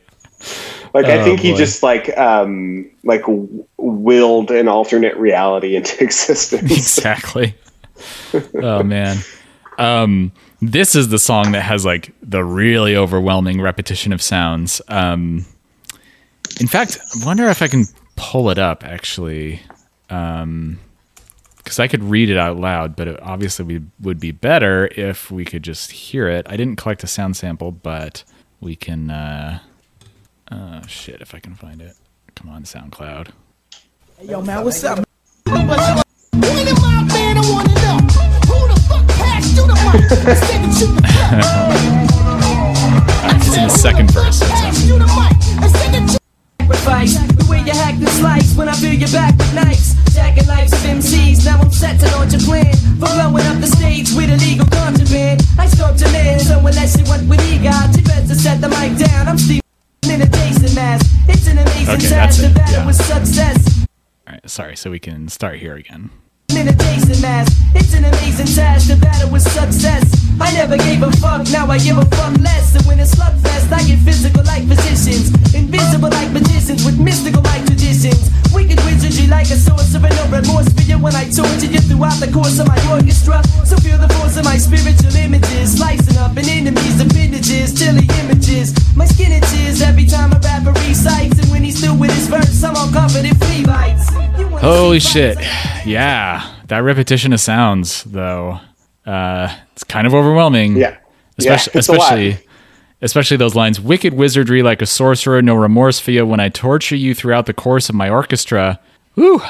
Like, I
Oh,
think he just like um like willed an alternate reality into *laughs* existence.
Exactly. oh man. Um this is the song that has like the really overwhelming repetition of sounds. Um in fact, I wonder if I can pull it up actually. Um because I could read it out loud, but it obviously we would be better if we could just hear it. I didn't collect a sound sample, but we can. Uh, uh, shit, if I can find it. Come on, SoundCloud.
Hey, Yo, man, what's up? *laughs* When am man? I wanna know. Who the fuck passed you the mic? Instead of shooting the
It's in the second verse.
Sacrifice. The way you hack the slice when I feel your back with knives. Jacking lives of MCs, now I'm set to launch a plan. For blowing up the stage with illegal contraband. I sculpt a man, so unless you want what he got, you better set the mic down. I'm Steve in a Jason mask. It's an amazing
Okay,
task to battle
yeah.
with success.
All right, sorry. So we can start here again.
In a Jason mask. It's an amazing task to battle with success. I never gave a fuck, now I give a fuck less. And when it's slugfest, I get physical like physicians, invisible like magicians with mystical like traditions. Wicked wizardry like a sorcerer, no remorse for you when I torture you throughout the course of my orchestra. So feel the force of my spiritual images, slicing up an enemy's appendages he images. My skin itches every time a rapper recites, and when he's through with his verse, I'm all covered
Holy shit. Yeah. That repetition of sounds, though, uh, it's kind of overwhelming.
Yeah.
Especially,
Yeah, it's a lot.
especially, especially those lines wicked wizardry like a sorcerer, no remorse for you when I torture you throughout the course of my orchestra. Whew.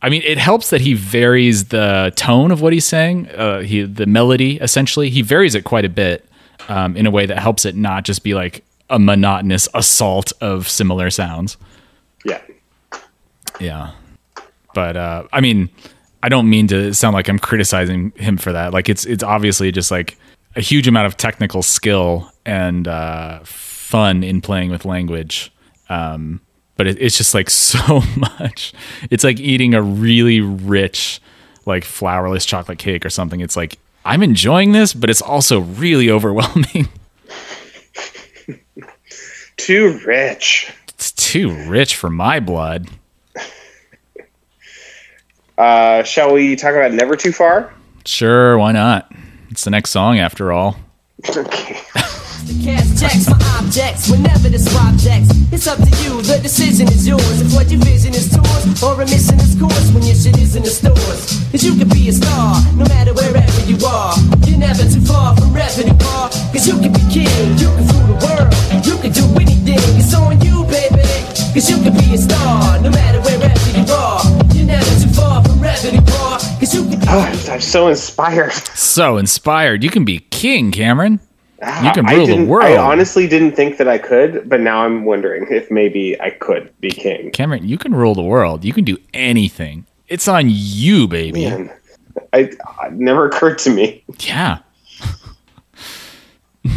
I mean, it helps that he varies the tone of what he's saying, uh, he, the melody, essentially. He varies it quite a bit um, in a way that helps it not just be like a monotonous assault of similar sounds.
Yeah.
Yeah. But uh I mean, I don't mean to sound like I'm criticizing him for that. Like it's it's obviously just like a huge amount of technical skill and uh fun in playing with language. Um but it, it's just like *laughs* so much. It's like eating a really rich like flourless chocolate cake or something. It's like I'm enjoying this, but it's also really *laughs* overwhelming.
Too rich.
it's too rich for my blood.
Uh, shall we talk about Never Too Far?
Sure, why not? It's the next song after all. *laughs*
Okay.
Cast checks for objects whenever the swap decks. It's up to you, the decision is yours. If what your vision is tours or a mission is course when your shit is in the stores. Cause you can be a star no matter wherever you are. You're never too far from revenue bar. Cause you can be king, you can rule the world. You can do anything, it's on you, baby. Cause you can be a star no matter wherever you are. You're never too
Oh, *sighs* I'm so inspired.
So inspired. You can be king, Cameron. You can ah,
I
rule the world.
I honestly didn't think that I could, but now I'm wondering if maybe I could be king.
Cameron, you can rule the world. You can do anything. It's on you, baby.
Man, I, it never occurred to me.
Yeah. *laughs*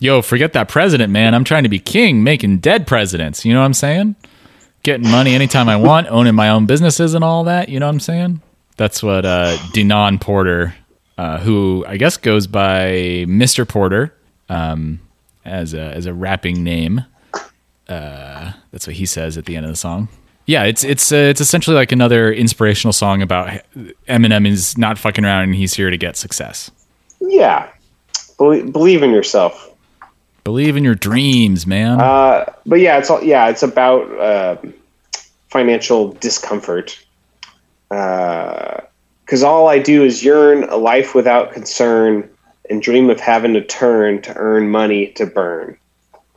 Yo, forget that president, man. I'm trying to be king, making dead presidents. You know what I'm saying? Getting money anytime I want, *laughs* owning my own businesses and all that. You know what I'm saying? That's what uh, Denaun Porter, uh, who I guess goes by Mr. Porter um, as, a, as a rapping name. Uh, that's what he says at the end of the song. Yeah, it's it's uh, it's essentially like another inspirational song about Eminem is not fucking around and he's here to get success.
Yeah. Believe, believe in yourself.
Believe in your dreams, man.
Uh, but yeah, it's all, yeah, it's about uh, financial discomfort. Uh, because all I do is yearn a life without concern and dream of having to turn to earn money to burn.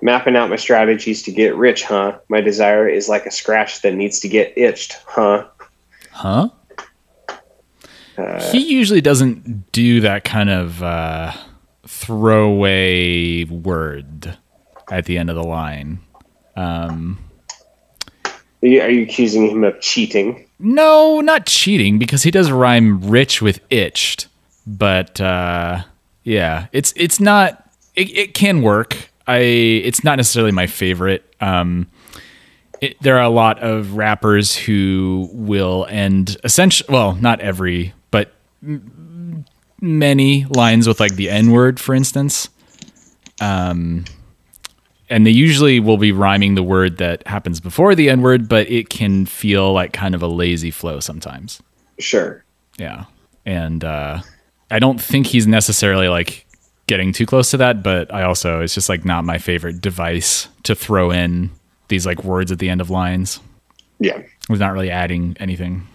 Mapping out my strategies to get rich, huh? My desire is like a scratch that needs to get itched, huh?
Huh? Uh, he usually doesn't do that kind of uh, throwaway word at the end of the line.
You, are you accusing him of cheating?
No, not cheating because he does rhyme rich with itched, but uh, yeah, it's it's not. It, it can work. I it's not necessarily my favorite. Um, it, there are a lot of rappers who will end essentially. Well, not every, but m- many lines with like the N word, for instance. Um, and they usually will be rhyming the word that happens before the N word, but it can feel like kind of a lazy flow sometimes.
Sure.
Yeah. And uh, I don't think he's necessarily like getting too close to that, but I also, it's just like not my favorite device to throw in these like words at the end of lines.
Yeah.
was not really adding anything.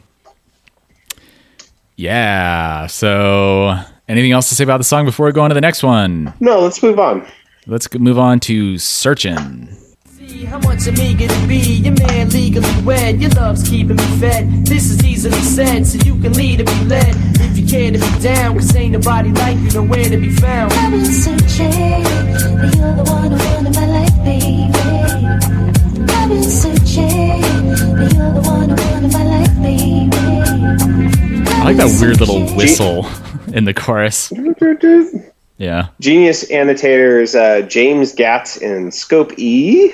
Yeah. So, anything else to say about the song before we go on to the next one?
No, let's move on.
Let's move on to Searchin'.
See How much I'm eager to be your man legally wed? Your love's keeping me fed. This is easily said, so you can lead or be led. If you care to be down, cause ain't nobody like you, nowhere to be found.
I've been searching, but you're the one who wanted my life, baby. I've been searching, but you're the one who wanted my life, baby.
I like that weird little whistle *laughs* in the chorus. Yeah.
Genius annotators uh, James Gatz and Scope E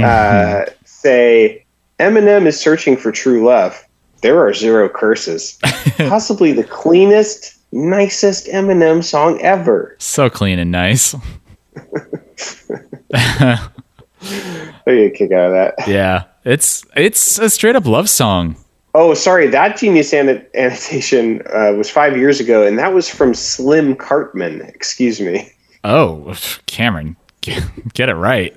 uh, say Eminem is searching for true love. There are zero curses. *laughs* Possibly the cleanest, nicest Eminem song ever.
So clean and nice.
I get a kick out of that.
Yeah. It's it's a straight up love song.
Oh, sorry. That genius anno- annotation uh, was five years ago, and that was from Slim Cartman. Excuse me.
Oh, Cameron, get, it right.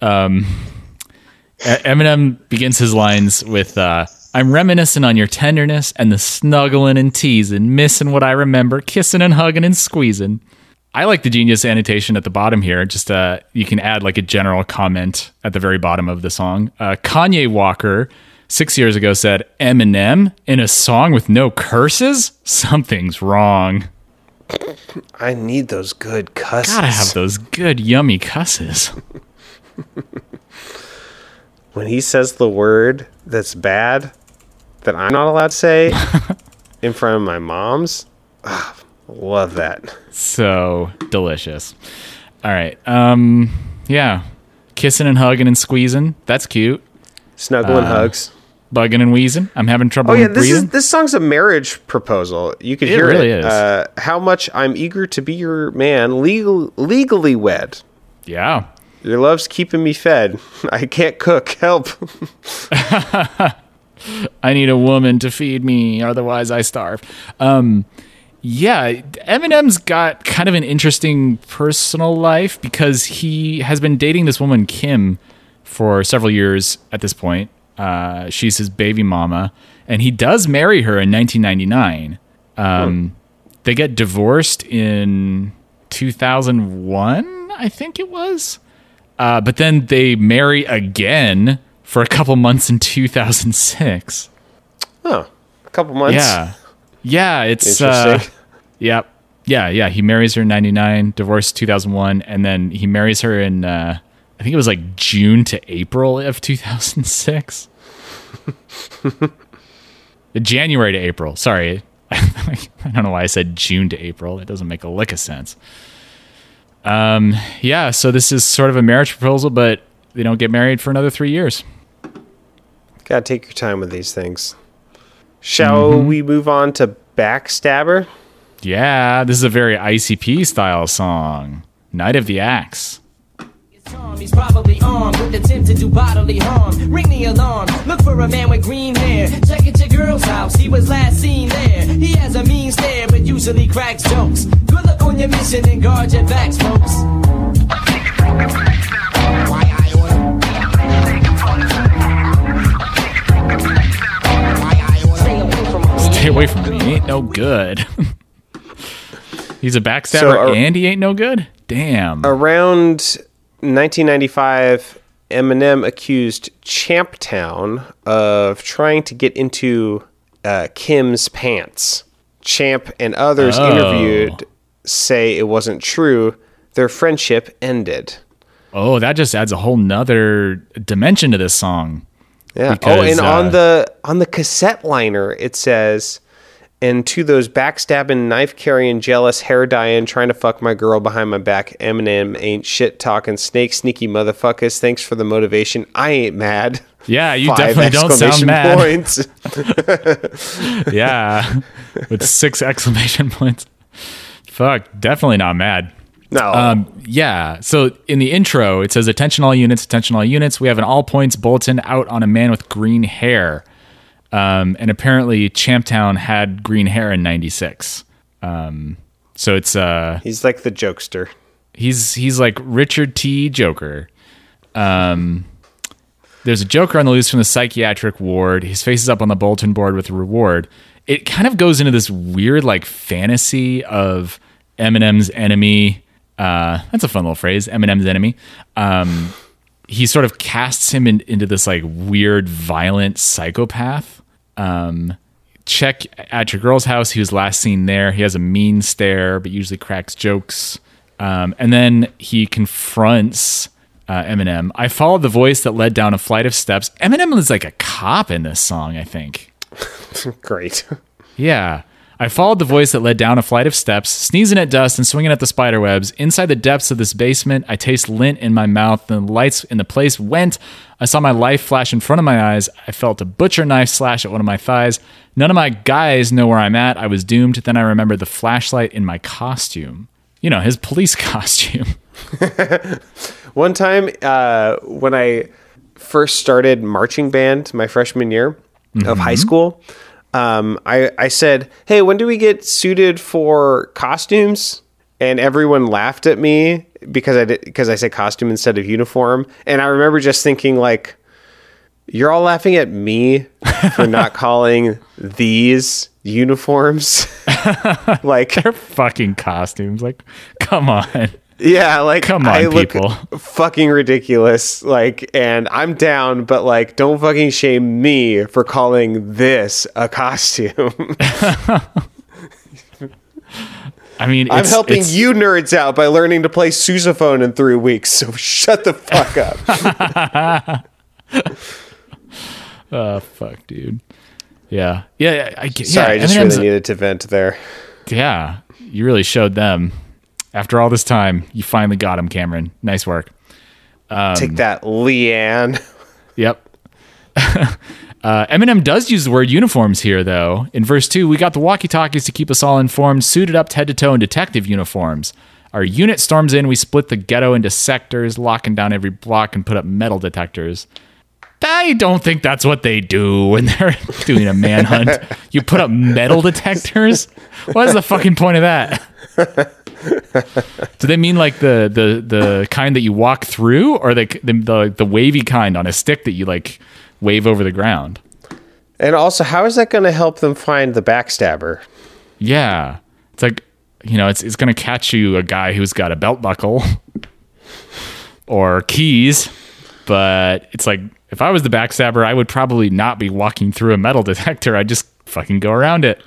Um, Eminem begins his lines with, uh, "I'm reminiscing on your tenderness and the snuggling and teasing, missing what I remember, kissing and hugging and squeezing." I like the genius annotation at the bottom here. Just uh, you can add like a general comment at the very bottom of the song. Uh, Kanye Walker six years ago said, "Eminem in a song with no curses, something's wrong."
I need those good cusses.
Gotta have those good, yummy cusses.
when he says the word that's bad that I'm not allowed to say *laughs* in front of my mom's. love that.
So delicious. All right. Um. Yeah. Kissing and hugging and squeezing. That's cute.
Snuggling hugs.
Bugging and wheezing. I'm having trouble
Oh yeah, this
breathing.
is this song's a marriage proposal. You could hear
It
hear
really
it.
is.
Uh, how much I'm eager to be your man, legal legally wed.
yeah.
Your love's keeping me fed. *laughs* I can't cook. Help. *laughs*
I need a woman to feed me, otherwise I starve. Um, yeah, Eminem's got kind of an interesting personal life because he has been dating this woman Kim for several years at this point. Uh, she's his baby mama, and he does marry her in 1999. Um, They get divorced in 2001, I think it was. Uh, but then they marry again for a couple months in 2006.
Oh, a couple months.
Yeah. Yeah, it's uh
Interesting.
Yep. Yeah, yeah, he marries her in 99, divorced 2001 and then he marries her in uh I think it was like June to April of 2006. *laughs* January to April. Sorry. *laughs* I don't know why I said June to April. It doesn't make a lick of sense. Um yeah, so this is sort of a marriage proposal but they don't get married for another 3 years.
Gotta take your time with these things. Shall
Mm-hmm.
we move on to Backstabber?
Yeah, this is a very ICP style song. Night of the Axe.
Tom, He's probably armed with intent to do bodily harm. Ring the alarm. Look for a man with green hair. Check at your girl's house. He was last seen there. He has a mean stare, but usually cracks jokes. Good luck on your mission and guard your backs, folks.
Stay away from me. He ain't no good. *laughs* He's a backstabber
So are-
and he ain't no good. Damn.
Around 1995, Eminem accused Champtown of trying to get into uh, Kim's pants. Champ and others
Oh.
interviewed say it wasn't true. Their friendship ended.
Oh, that just adds a whole nother dimension to this song.
Yeah. oh, and
uh,
on the on the cassette liner it says, "And to those backstabbing, knife carrying, jealous, hair dyeing, trying to fuck my girl behind my back, Eminem ain't shit talking, snake sneaky motherfuckers. Thanks for the motivation. I ain't mad."
Yeah, you
Five
definitely don't sound mad.
Points. *laughs*
Yeah, with six exclamation points. Fuck, definitely not mad.
No.
Um, yeah. So in the intro, it says "Attention all units, attention all units." We have an all points bulletin out on a man with green hair, um, and apparently Champtown had green hair in '96. Um, so it's uh,
He's like the jokester.
he's he's like Richard T. Joker. Um, there's a Joker on the loose from the psychiatric ward. His face is up on the bulletin board with a reward. It kind of goes into this weird like fantasy of Eminem's enemy. Uh, that's a fun little phrase, Eminem's enemy. Um, he sort of casts him in, into this like weird, violent psychopath. Um, check at your girl's house. He was last seen there. He has a mean stare, but usually cracks jokes. Um, and then he confronts uh, Eminem. I followed the voice that led down a flight of steps. Eminem is like a cop in this song, I think. *laughs*
Great.
Yeah. I followed the voice that led down a flight of steps, sneezing at dust and swinging at the spider webs. Inside the depths of this basement, I taste lint in my mouth. The lights in the place went. I saw my life flash in front of my eyes. I felt a butcher knife slash at one of my thighs. None of my guys know where I'm at. I was doomed. Then I remembered the flashlight in my costume. You know, his police *laughs* costume. *laughs*
One time, uh, when I first started marching band my freshman year of high school, um, I, I said, Hey, when do we get suited for costumes? And everyone laughed at me because I did, because I said costume instead of uniform. And I remember just thinking like, you're all laughing at me for not *laughs* calling these uniforms. *laughs* like, they're
Fucking costumes. Like, come on.
Yeah, like
Come on,
I look
people.
fucking ridiculous. Like, and I'm down, but like, don't fucking shame me for calling this a costume. *laughs*
I mean,
I'm helping
it's-
you nerds out by learning to play sousaphone in three weeks. So *laughs* shut the fuck up.
Oh, *laughs* fuck, dude. Yeah. Yeah. I get
Sorry, I just really needed to vent there.
Yeah, you really showed them. After all this time, you finally got him, Cameron. Nice work. Um,
Take that, Leanne. *laughs*
Yep. *laughs* uh, Eminem does use the word uniforms here, though. In verse 2, we got the walkie talkies to keep us all informed, suited up head to toe in detective uniforms. Our unit storms in, we split the ghetto into sectors, locking down every block and put up metal detectors. I don't think that's what they do when *laughs* they're doing a manhunt. you put up metal detectors? What is the fucking point of that? Do they mean like the the the kind that you walk through, or the the the, wavy kind on a stick that you like wave over the ground?
And also, how is that going to help them find the backstabber?
Yeah, it's like you know, it's it's gonna catch you a guy who's got a belt buckle *laughs* or keys, but it's like if I was the backstabber, I would probably not be walking through a metal *laughs* detector. I'd just fucking go around it.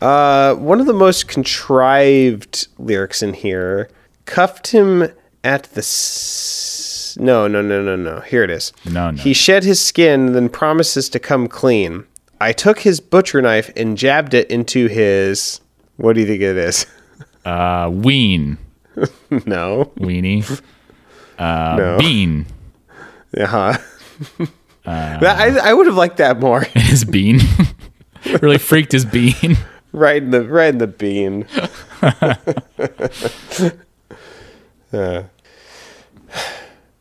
Uh, one of the most contrived lyrics in here cuffed him at the. S- no, no, no, no, no. Here it is.
No, no.
He shed his skin, then promises to come clean. I took his butcher knife and jabbed it into his. What do you think it is?
Uh, ween, *laughs*
no.
weenie, *laughs* uh,
No.
bean,
Uh-huh. I, I would have liked that more. *laughs*
his bean. *laughs* really freaked his bean.
right in the right in the bean. *laughs* Uh,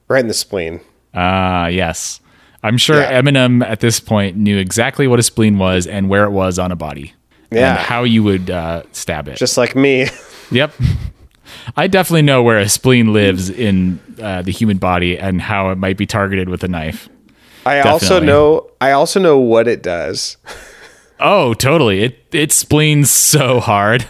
right in the spleen.
Ah, yes. I'm sure
Yeah.
Eminem at this point knew exactly what a spleen was and where it was on a body.
Yeah.
And how you would uh, stab it.
Just like me.
Yep. I definitely know where a spleen lives in uh, the human body and how it might be targeted with a knife.
I also know I also know what it does.
Oh, totally. It it spleens so hard.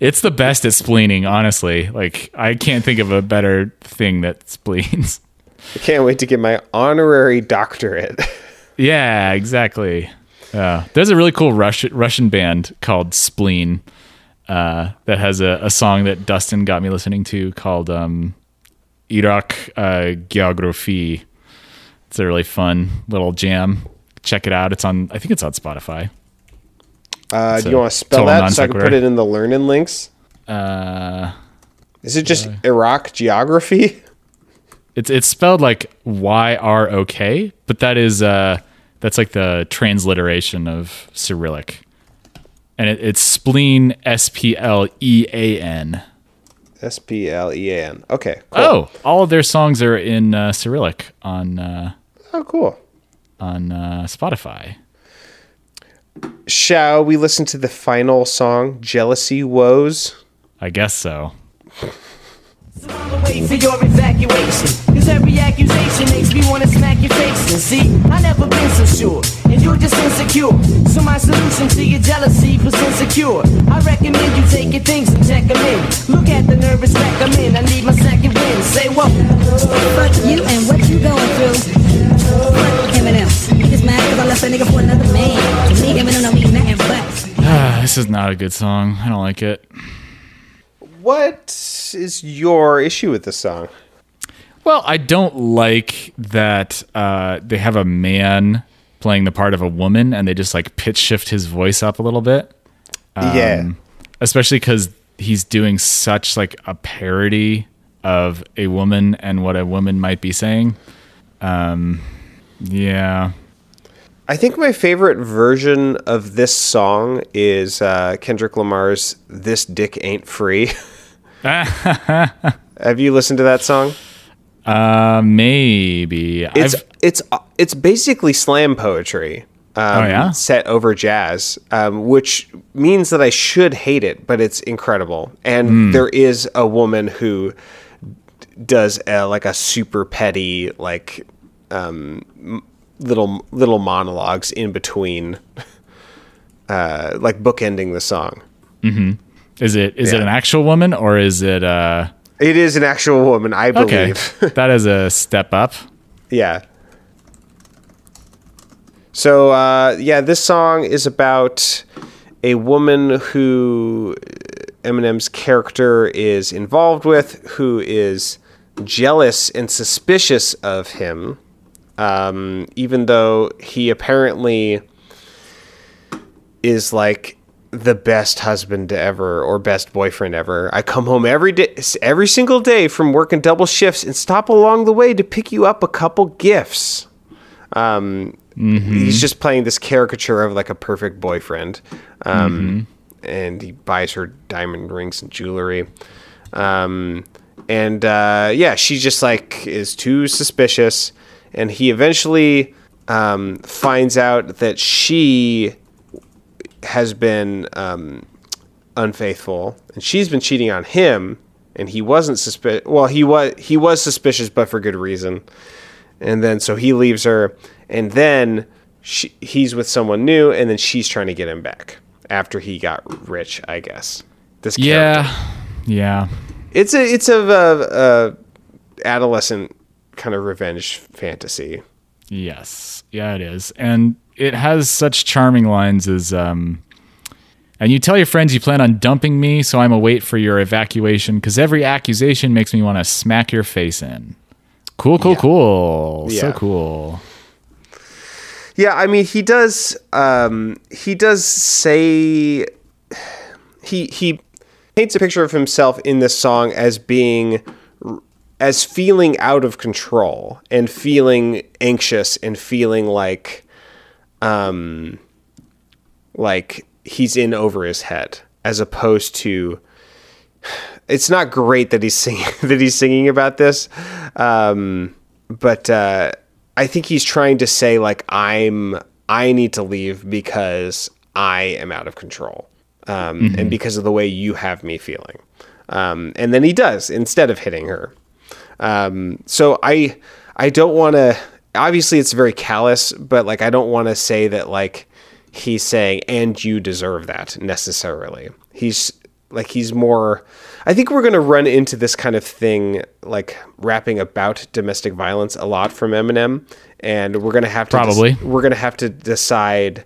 It's the best at spleening, honestly. Like I can't think of a better thing that spleens.
I can't wait to get my honorary doctorate.
Yeah, exactly. Uh, there's a really cool Russian Russian band called Splean uh, that has a, a song that Dustin got me listening to called um, Iraq uh, Geography. It's a really fun little jam. Check it out. It's on. I think it's on Spotify.
Uh, do you want to spell that so I can put it in the learning links?
Uh,
Is it just Iraq geography?
it's it's spelled like Y R O K, but that is uh, that's like the transliteration of Cyrillic, and it, it's Splean S P L E A N.
S P L E A N. Okay. Cool.
Oh, all of their songs are in uh, Cyrillic on uh,
oh, cool.
on uh, Spotify.
Shall we listen to the final song, Jealousy Woes?
I guess so.
So I'ma for your evacuation. Cause every accusation makes me wanna smack your face. And see, I never been so sure. And you're just insecure. So my solution to your jealousy was insecure. I recommend you take your things and check them in. Look at the nervous wreck I'm in. I need my second win. Say what?
Fuck you and what you going through. Fuck Eminem. He just mad cause I left a nigga for another man. To me, Eminem don't mean nothing but.
Ah, *sighs* this is not a good song. I don't like it.
What is your issue with this song?
Well, I don't like that uh, they have a man playing the part of a woman and they just like pitch shift his voice up a little bit.
yeah.
especially because he's doing such like a parody of a woman and what a woman might be saying. Um, yeah,
I think my favorite version of this song is uh, Kendrick Lamar's "This Dick Ain't Free." *laughs* *laughs* Have you listened to that song?
uh, maybe
It's
I've,
it's it's basically slam poetry. Um,
Oh, yeah?
set over jazz, um, which means that I should hate it, but it's incredible. And
Hmm.
there is a woman who does a, like a super petty like um, little little monologues in between, *laughs* uh, like bookending the song.
Is it is it an actual woman or is it uh
It is an actual woman, I
okay
believe. *laughs*
that is a step up
Yeah. So uh, yeah, this song is about a woman who Eminem's character is involved with, who is jealous and suspicious of him, um, even though he apparently is like the best husband ever or best boyfriend ever. I come home every day, every single day from working double shifts and stop along the way to pick you up a couple gifts. Um, He's just playing this caricature of like a perfect boyfriend, um, and he buys her diamond rings and jewelry. Um, and uh, yeah, she just like is too suspicious, and he eventually um, finds out that she has been um, unfaithful, and she's been cheating on him, and he wasn't suspicious. Well, he was he was suspicious, but for good reason. And then so he leaves her, and then she, he's with someone new, and then she's trying to get him back after he got rich, I guess. This character.
yeah yeah
it's a it's a, a, a adolescent kind of revenge fantasy.
Yes, yeah, it is, and it has such charming lines as, um, and you tell your friends you plan on dumping me, so I'm a wait for your evacuation because every accusation makes me want to smack your face in. Cool, cool, cool, so cool.
Yeah, I mean he does um he does say he he paints a picture of himself in this song as being as feeling out of control and feeling anxious and feeling like um like he's in over his head as opposed to it's not great that he's singing *laughs* that he's singing about this um but uh i think he's trying to say like i'm i need to leave because i am out of control um and because of the way you have me feeling. Um and then he does instead of hitting her. Um so i i don't want to obviously it's very callous but like i don't want to say that like he's saying and you deserve that necessarily. He's like he's more I think we're going to run into this kind of thing like rapping about domestic violence a lot from Eminem and we're going to have to
Probably.
we're going to have to decide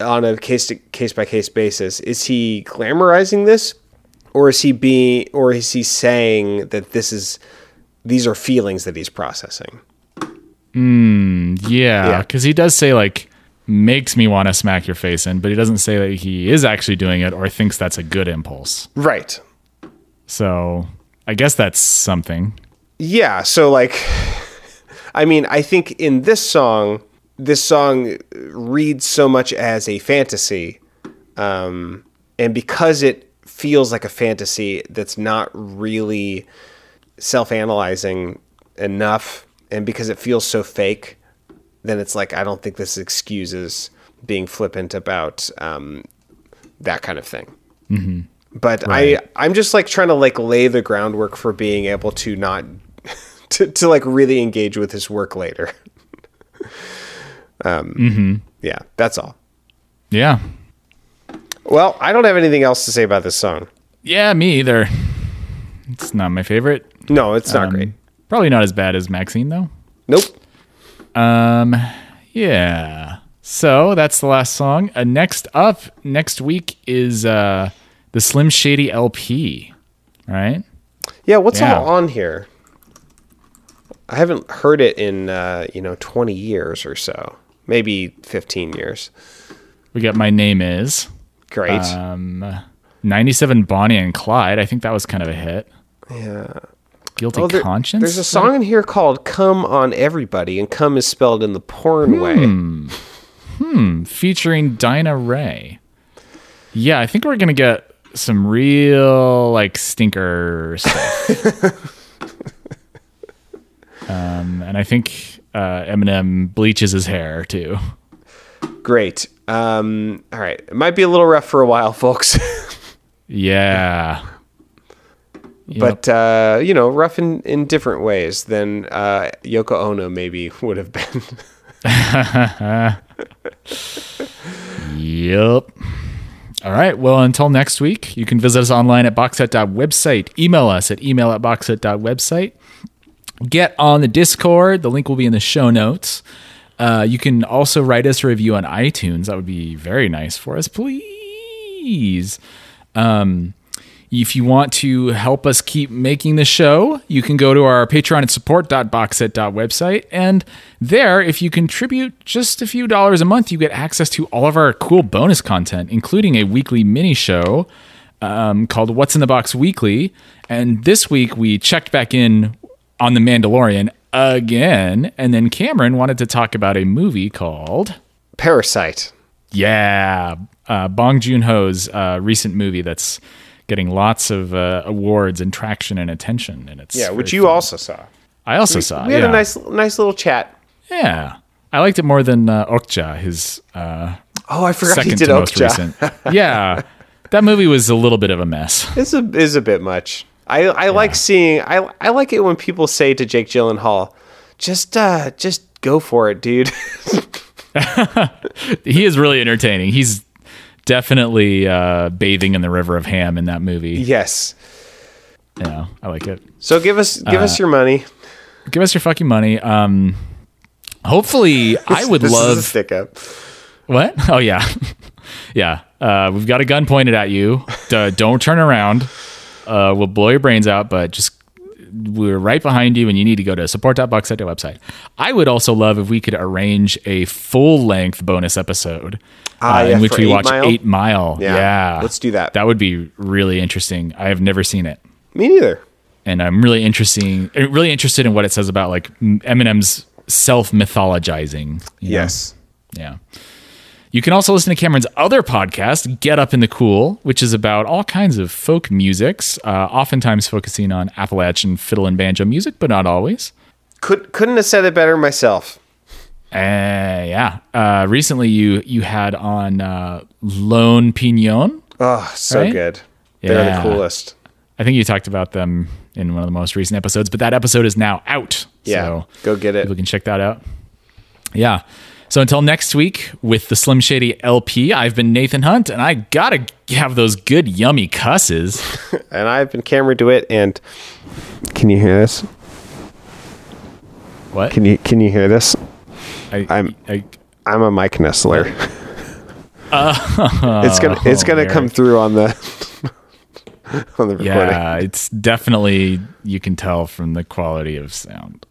on a case to case by case basis. Is he glamorizing this or is he being or is he saying that this is these are feelings that he's processing
Yeah,
Yeah.
because he does say like makes me want to smack your face in, but he doesn't say that he is actually doing it or thinks that's a good impulse.
right
So I guess that's something.
Yeah, so like *sighs* I mean, I think in this song, this song reads so much as a fantasy. Um and because it feels like a fantasy that's not really self-analyzing enough and because it feels so fake, then it's like I don't think this excuses being flippant about um that kind of thing. but I I'm just like trying to like lay the groundwork for being able to not *laughs* to, to like really engage with his work later. *laughs* um, Yeah, that's all.
Yeah.
Well, I don't have anything else to say about this song.
Yeah, me either. It's not my favorite.
No, it's not
Um,
great.
Probably not as bad as Maxine though.
Nope.
Um, Yeah. So that's the last song. Uh, next up, next week is uh, the Slim Shady LP. Right?
Yeah, what's
Yeah.
all on here? I haven't heard it in uh, you know 20 years or so. Maybe 15 years.
We got My Name Is.
Great.
Um, 97 Bonnie and Clyde. I think that was kind of a hit.
yeah.
Guilty
Oh, there-
Conscience.
There's a song in here called "Come on Everybody," and "come" is spelled in the porn
Hmm.
way. Hmm.
Featuring Dina Rae. Yeah, I think we're gonna get some real like stinker stuff. *laughs* um, and I think uh, Eminem bleaches his hair too.
Great. Um, all right. It might be a little rough for a while, folks, *laughs*
Yeah. Yep.
but uh, you know, rough in, in different ways than uh, Yoko Ono maybe *laughs* would have been.
Yep. All right. Well, until next week, you can visit us online at boxset.website. Email us at email at boxset.website. Get on the Discord. The link will be in the show notes. Uh, you can also write us a review on iTunes. That would be very nice for us, please. Um, if you want to help us keep making the show, you can go to our Patreon and support.boxset.website. And there, if you contribute just a few dollars a month, you get access to all of our cool bonus content, including a weekly mini show um, called What's in the Box Weekly. And this week, we checked back in on The Mandalorian again. And then Cameron wanted to talk about a movie called.
Parasite.
Yeah, uh, Bong Joon Ho's uh, recent movie that's getting lots of uh, awards and traction and attention. And it's
Yeah, which you
fun.
also saw.
I also saw.
We had
yeah.
a nice, nice little chat.
yeah. I liked it more than uh, Okja, his uh,
Oh, I forgot
second
he did
to most
Okja.
recent. *laughs* yeah, that movie was a little bit of a mess.
It's a is a bit much. I I like seeing I I like it when people say to Jake Gyllenhaal, just uh just go for it, dude. *laughs* *laughs*
He is really entertaining. He's definitely uh, bathing in the river of ham in that movie.
yes.
Yeah, I like it.
So give us give
Uh,
us your money.
Give us your fucking money. Um, hopefully, *laughs* I would
this
love
is a stick up.
What? Oh yeah, *laughs* yeah. Uh, we've got a gun pointed at you. D- don't turn around. Uh, we'll blow your brains out. But just we're right behind you, and you need to go to support.boxset website. I would also love if we could arrange a full length bonus episode
Ah,
uh,
yeah,
in which we
Eight
watch
Mile?
Eight Mile.
Yeah,
Yeah.
let's do that.
That would be really interesting. I have never seen it
Me neither.
and I'm really interesting, really interested in what it says about like Eminem's self mythologizing.
Yes.
Yeah. You can also listen to Cameron's other podcast, Get Up in the Cool, which is about all kinds of folk musics, uh, oftentimes focusing on Appalachian fiddle and banjo music, but not always.
Could couldn't have said it better myself.
Uh, yeah. Uh, recently, you you had on uh, Lone Piñon.
Oh, so
Right?
good. They're the coolest.
I think you talked about them in one of the most recent episodes, but that episode is now out.
Yeah.
So
go get it.
people can check that out. Yeah. So until next week with the Slim Shady LP, I've been Nathan Hunt, and I gotta have those good yummy cusses. *laughs*
And I've been Cameron DeWitt, and can you hear this?
What?
Can you can you hear this?
I,
I'm-
I,
I'm a mic nestler. *laughs* Uh, it's gonna oh, it's gonna come through on the *laughs* on the recording.
yeah, it's definitely you can tell from the quality of sound.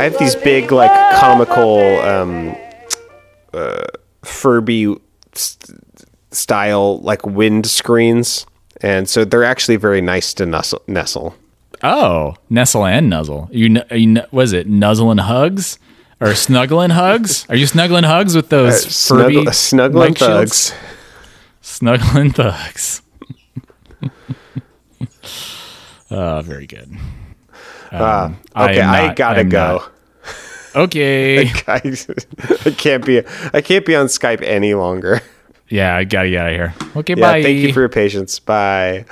I have these big like comical um, uh, Furby st- style like wind screens, and so they're actually very nice to nuzzle. nestle.
Oh, nestle and nuzzle. You, you was it nuzzle and hugs or snuggling hugs? Are you snuggling hugs with those Furby
Snuggle, snuggling
shields?
thugs.
Snuggling thugs. oh, *laughs* very good. Um, I
Okay, I
not-
gotta go.
not. *laughs* Okay. *laughs*
I, I can't be I can't be on Skype any longer.
yeah, I gotta get out of here. Okay,
Yeah,
bye.
thank you for your patience. Bye.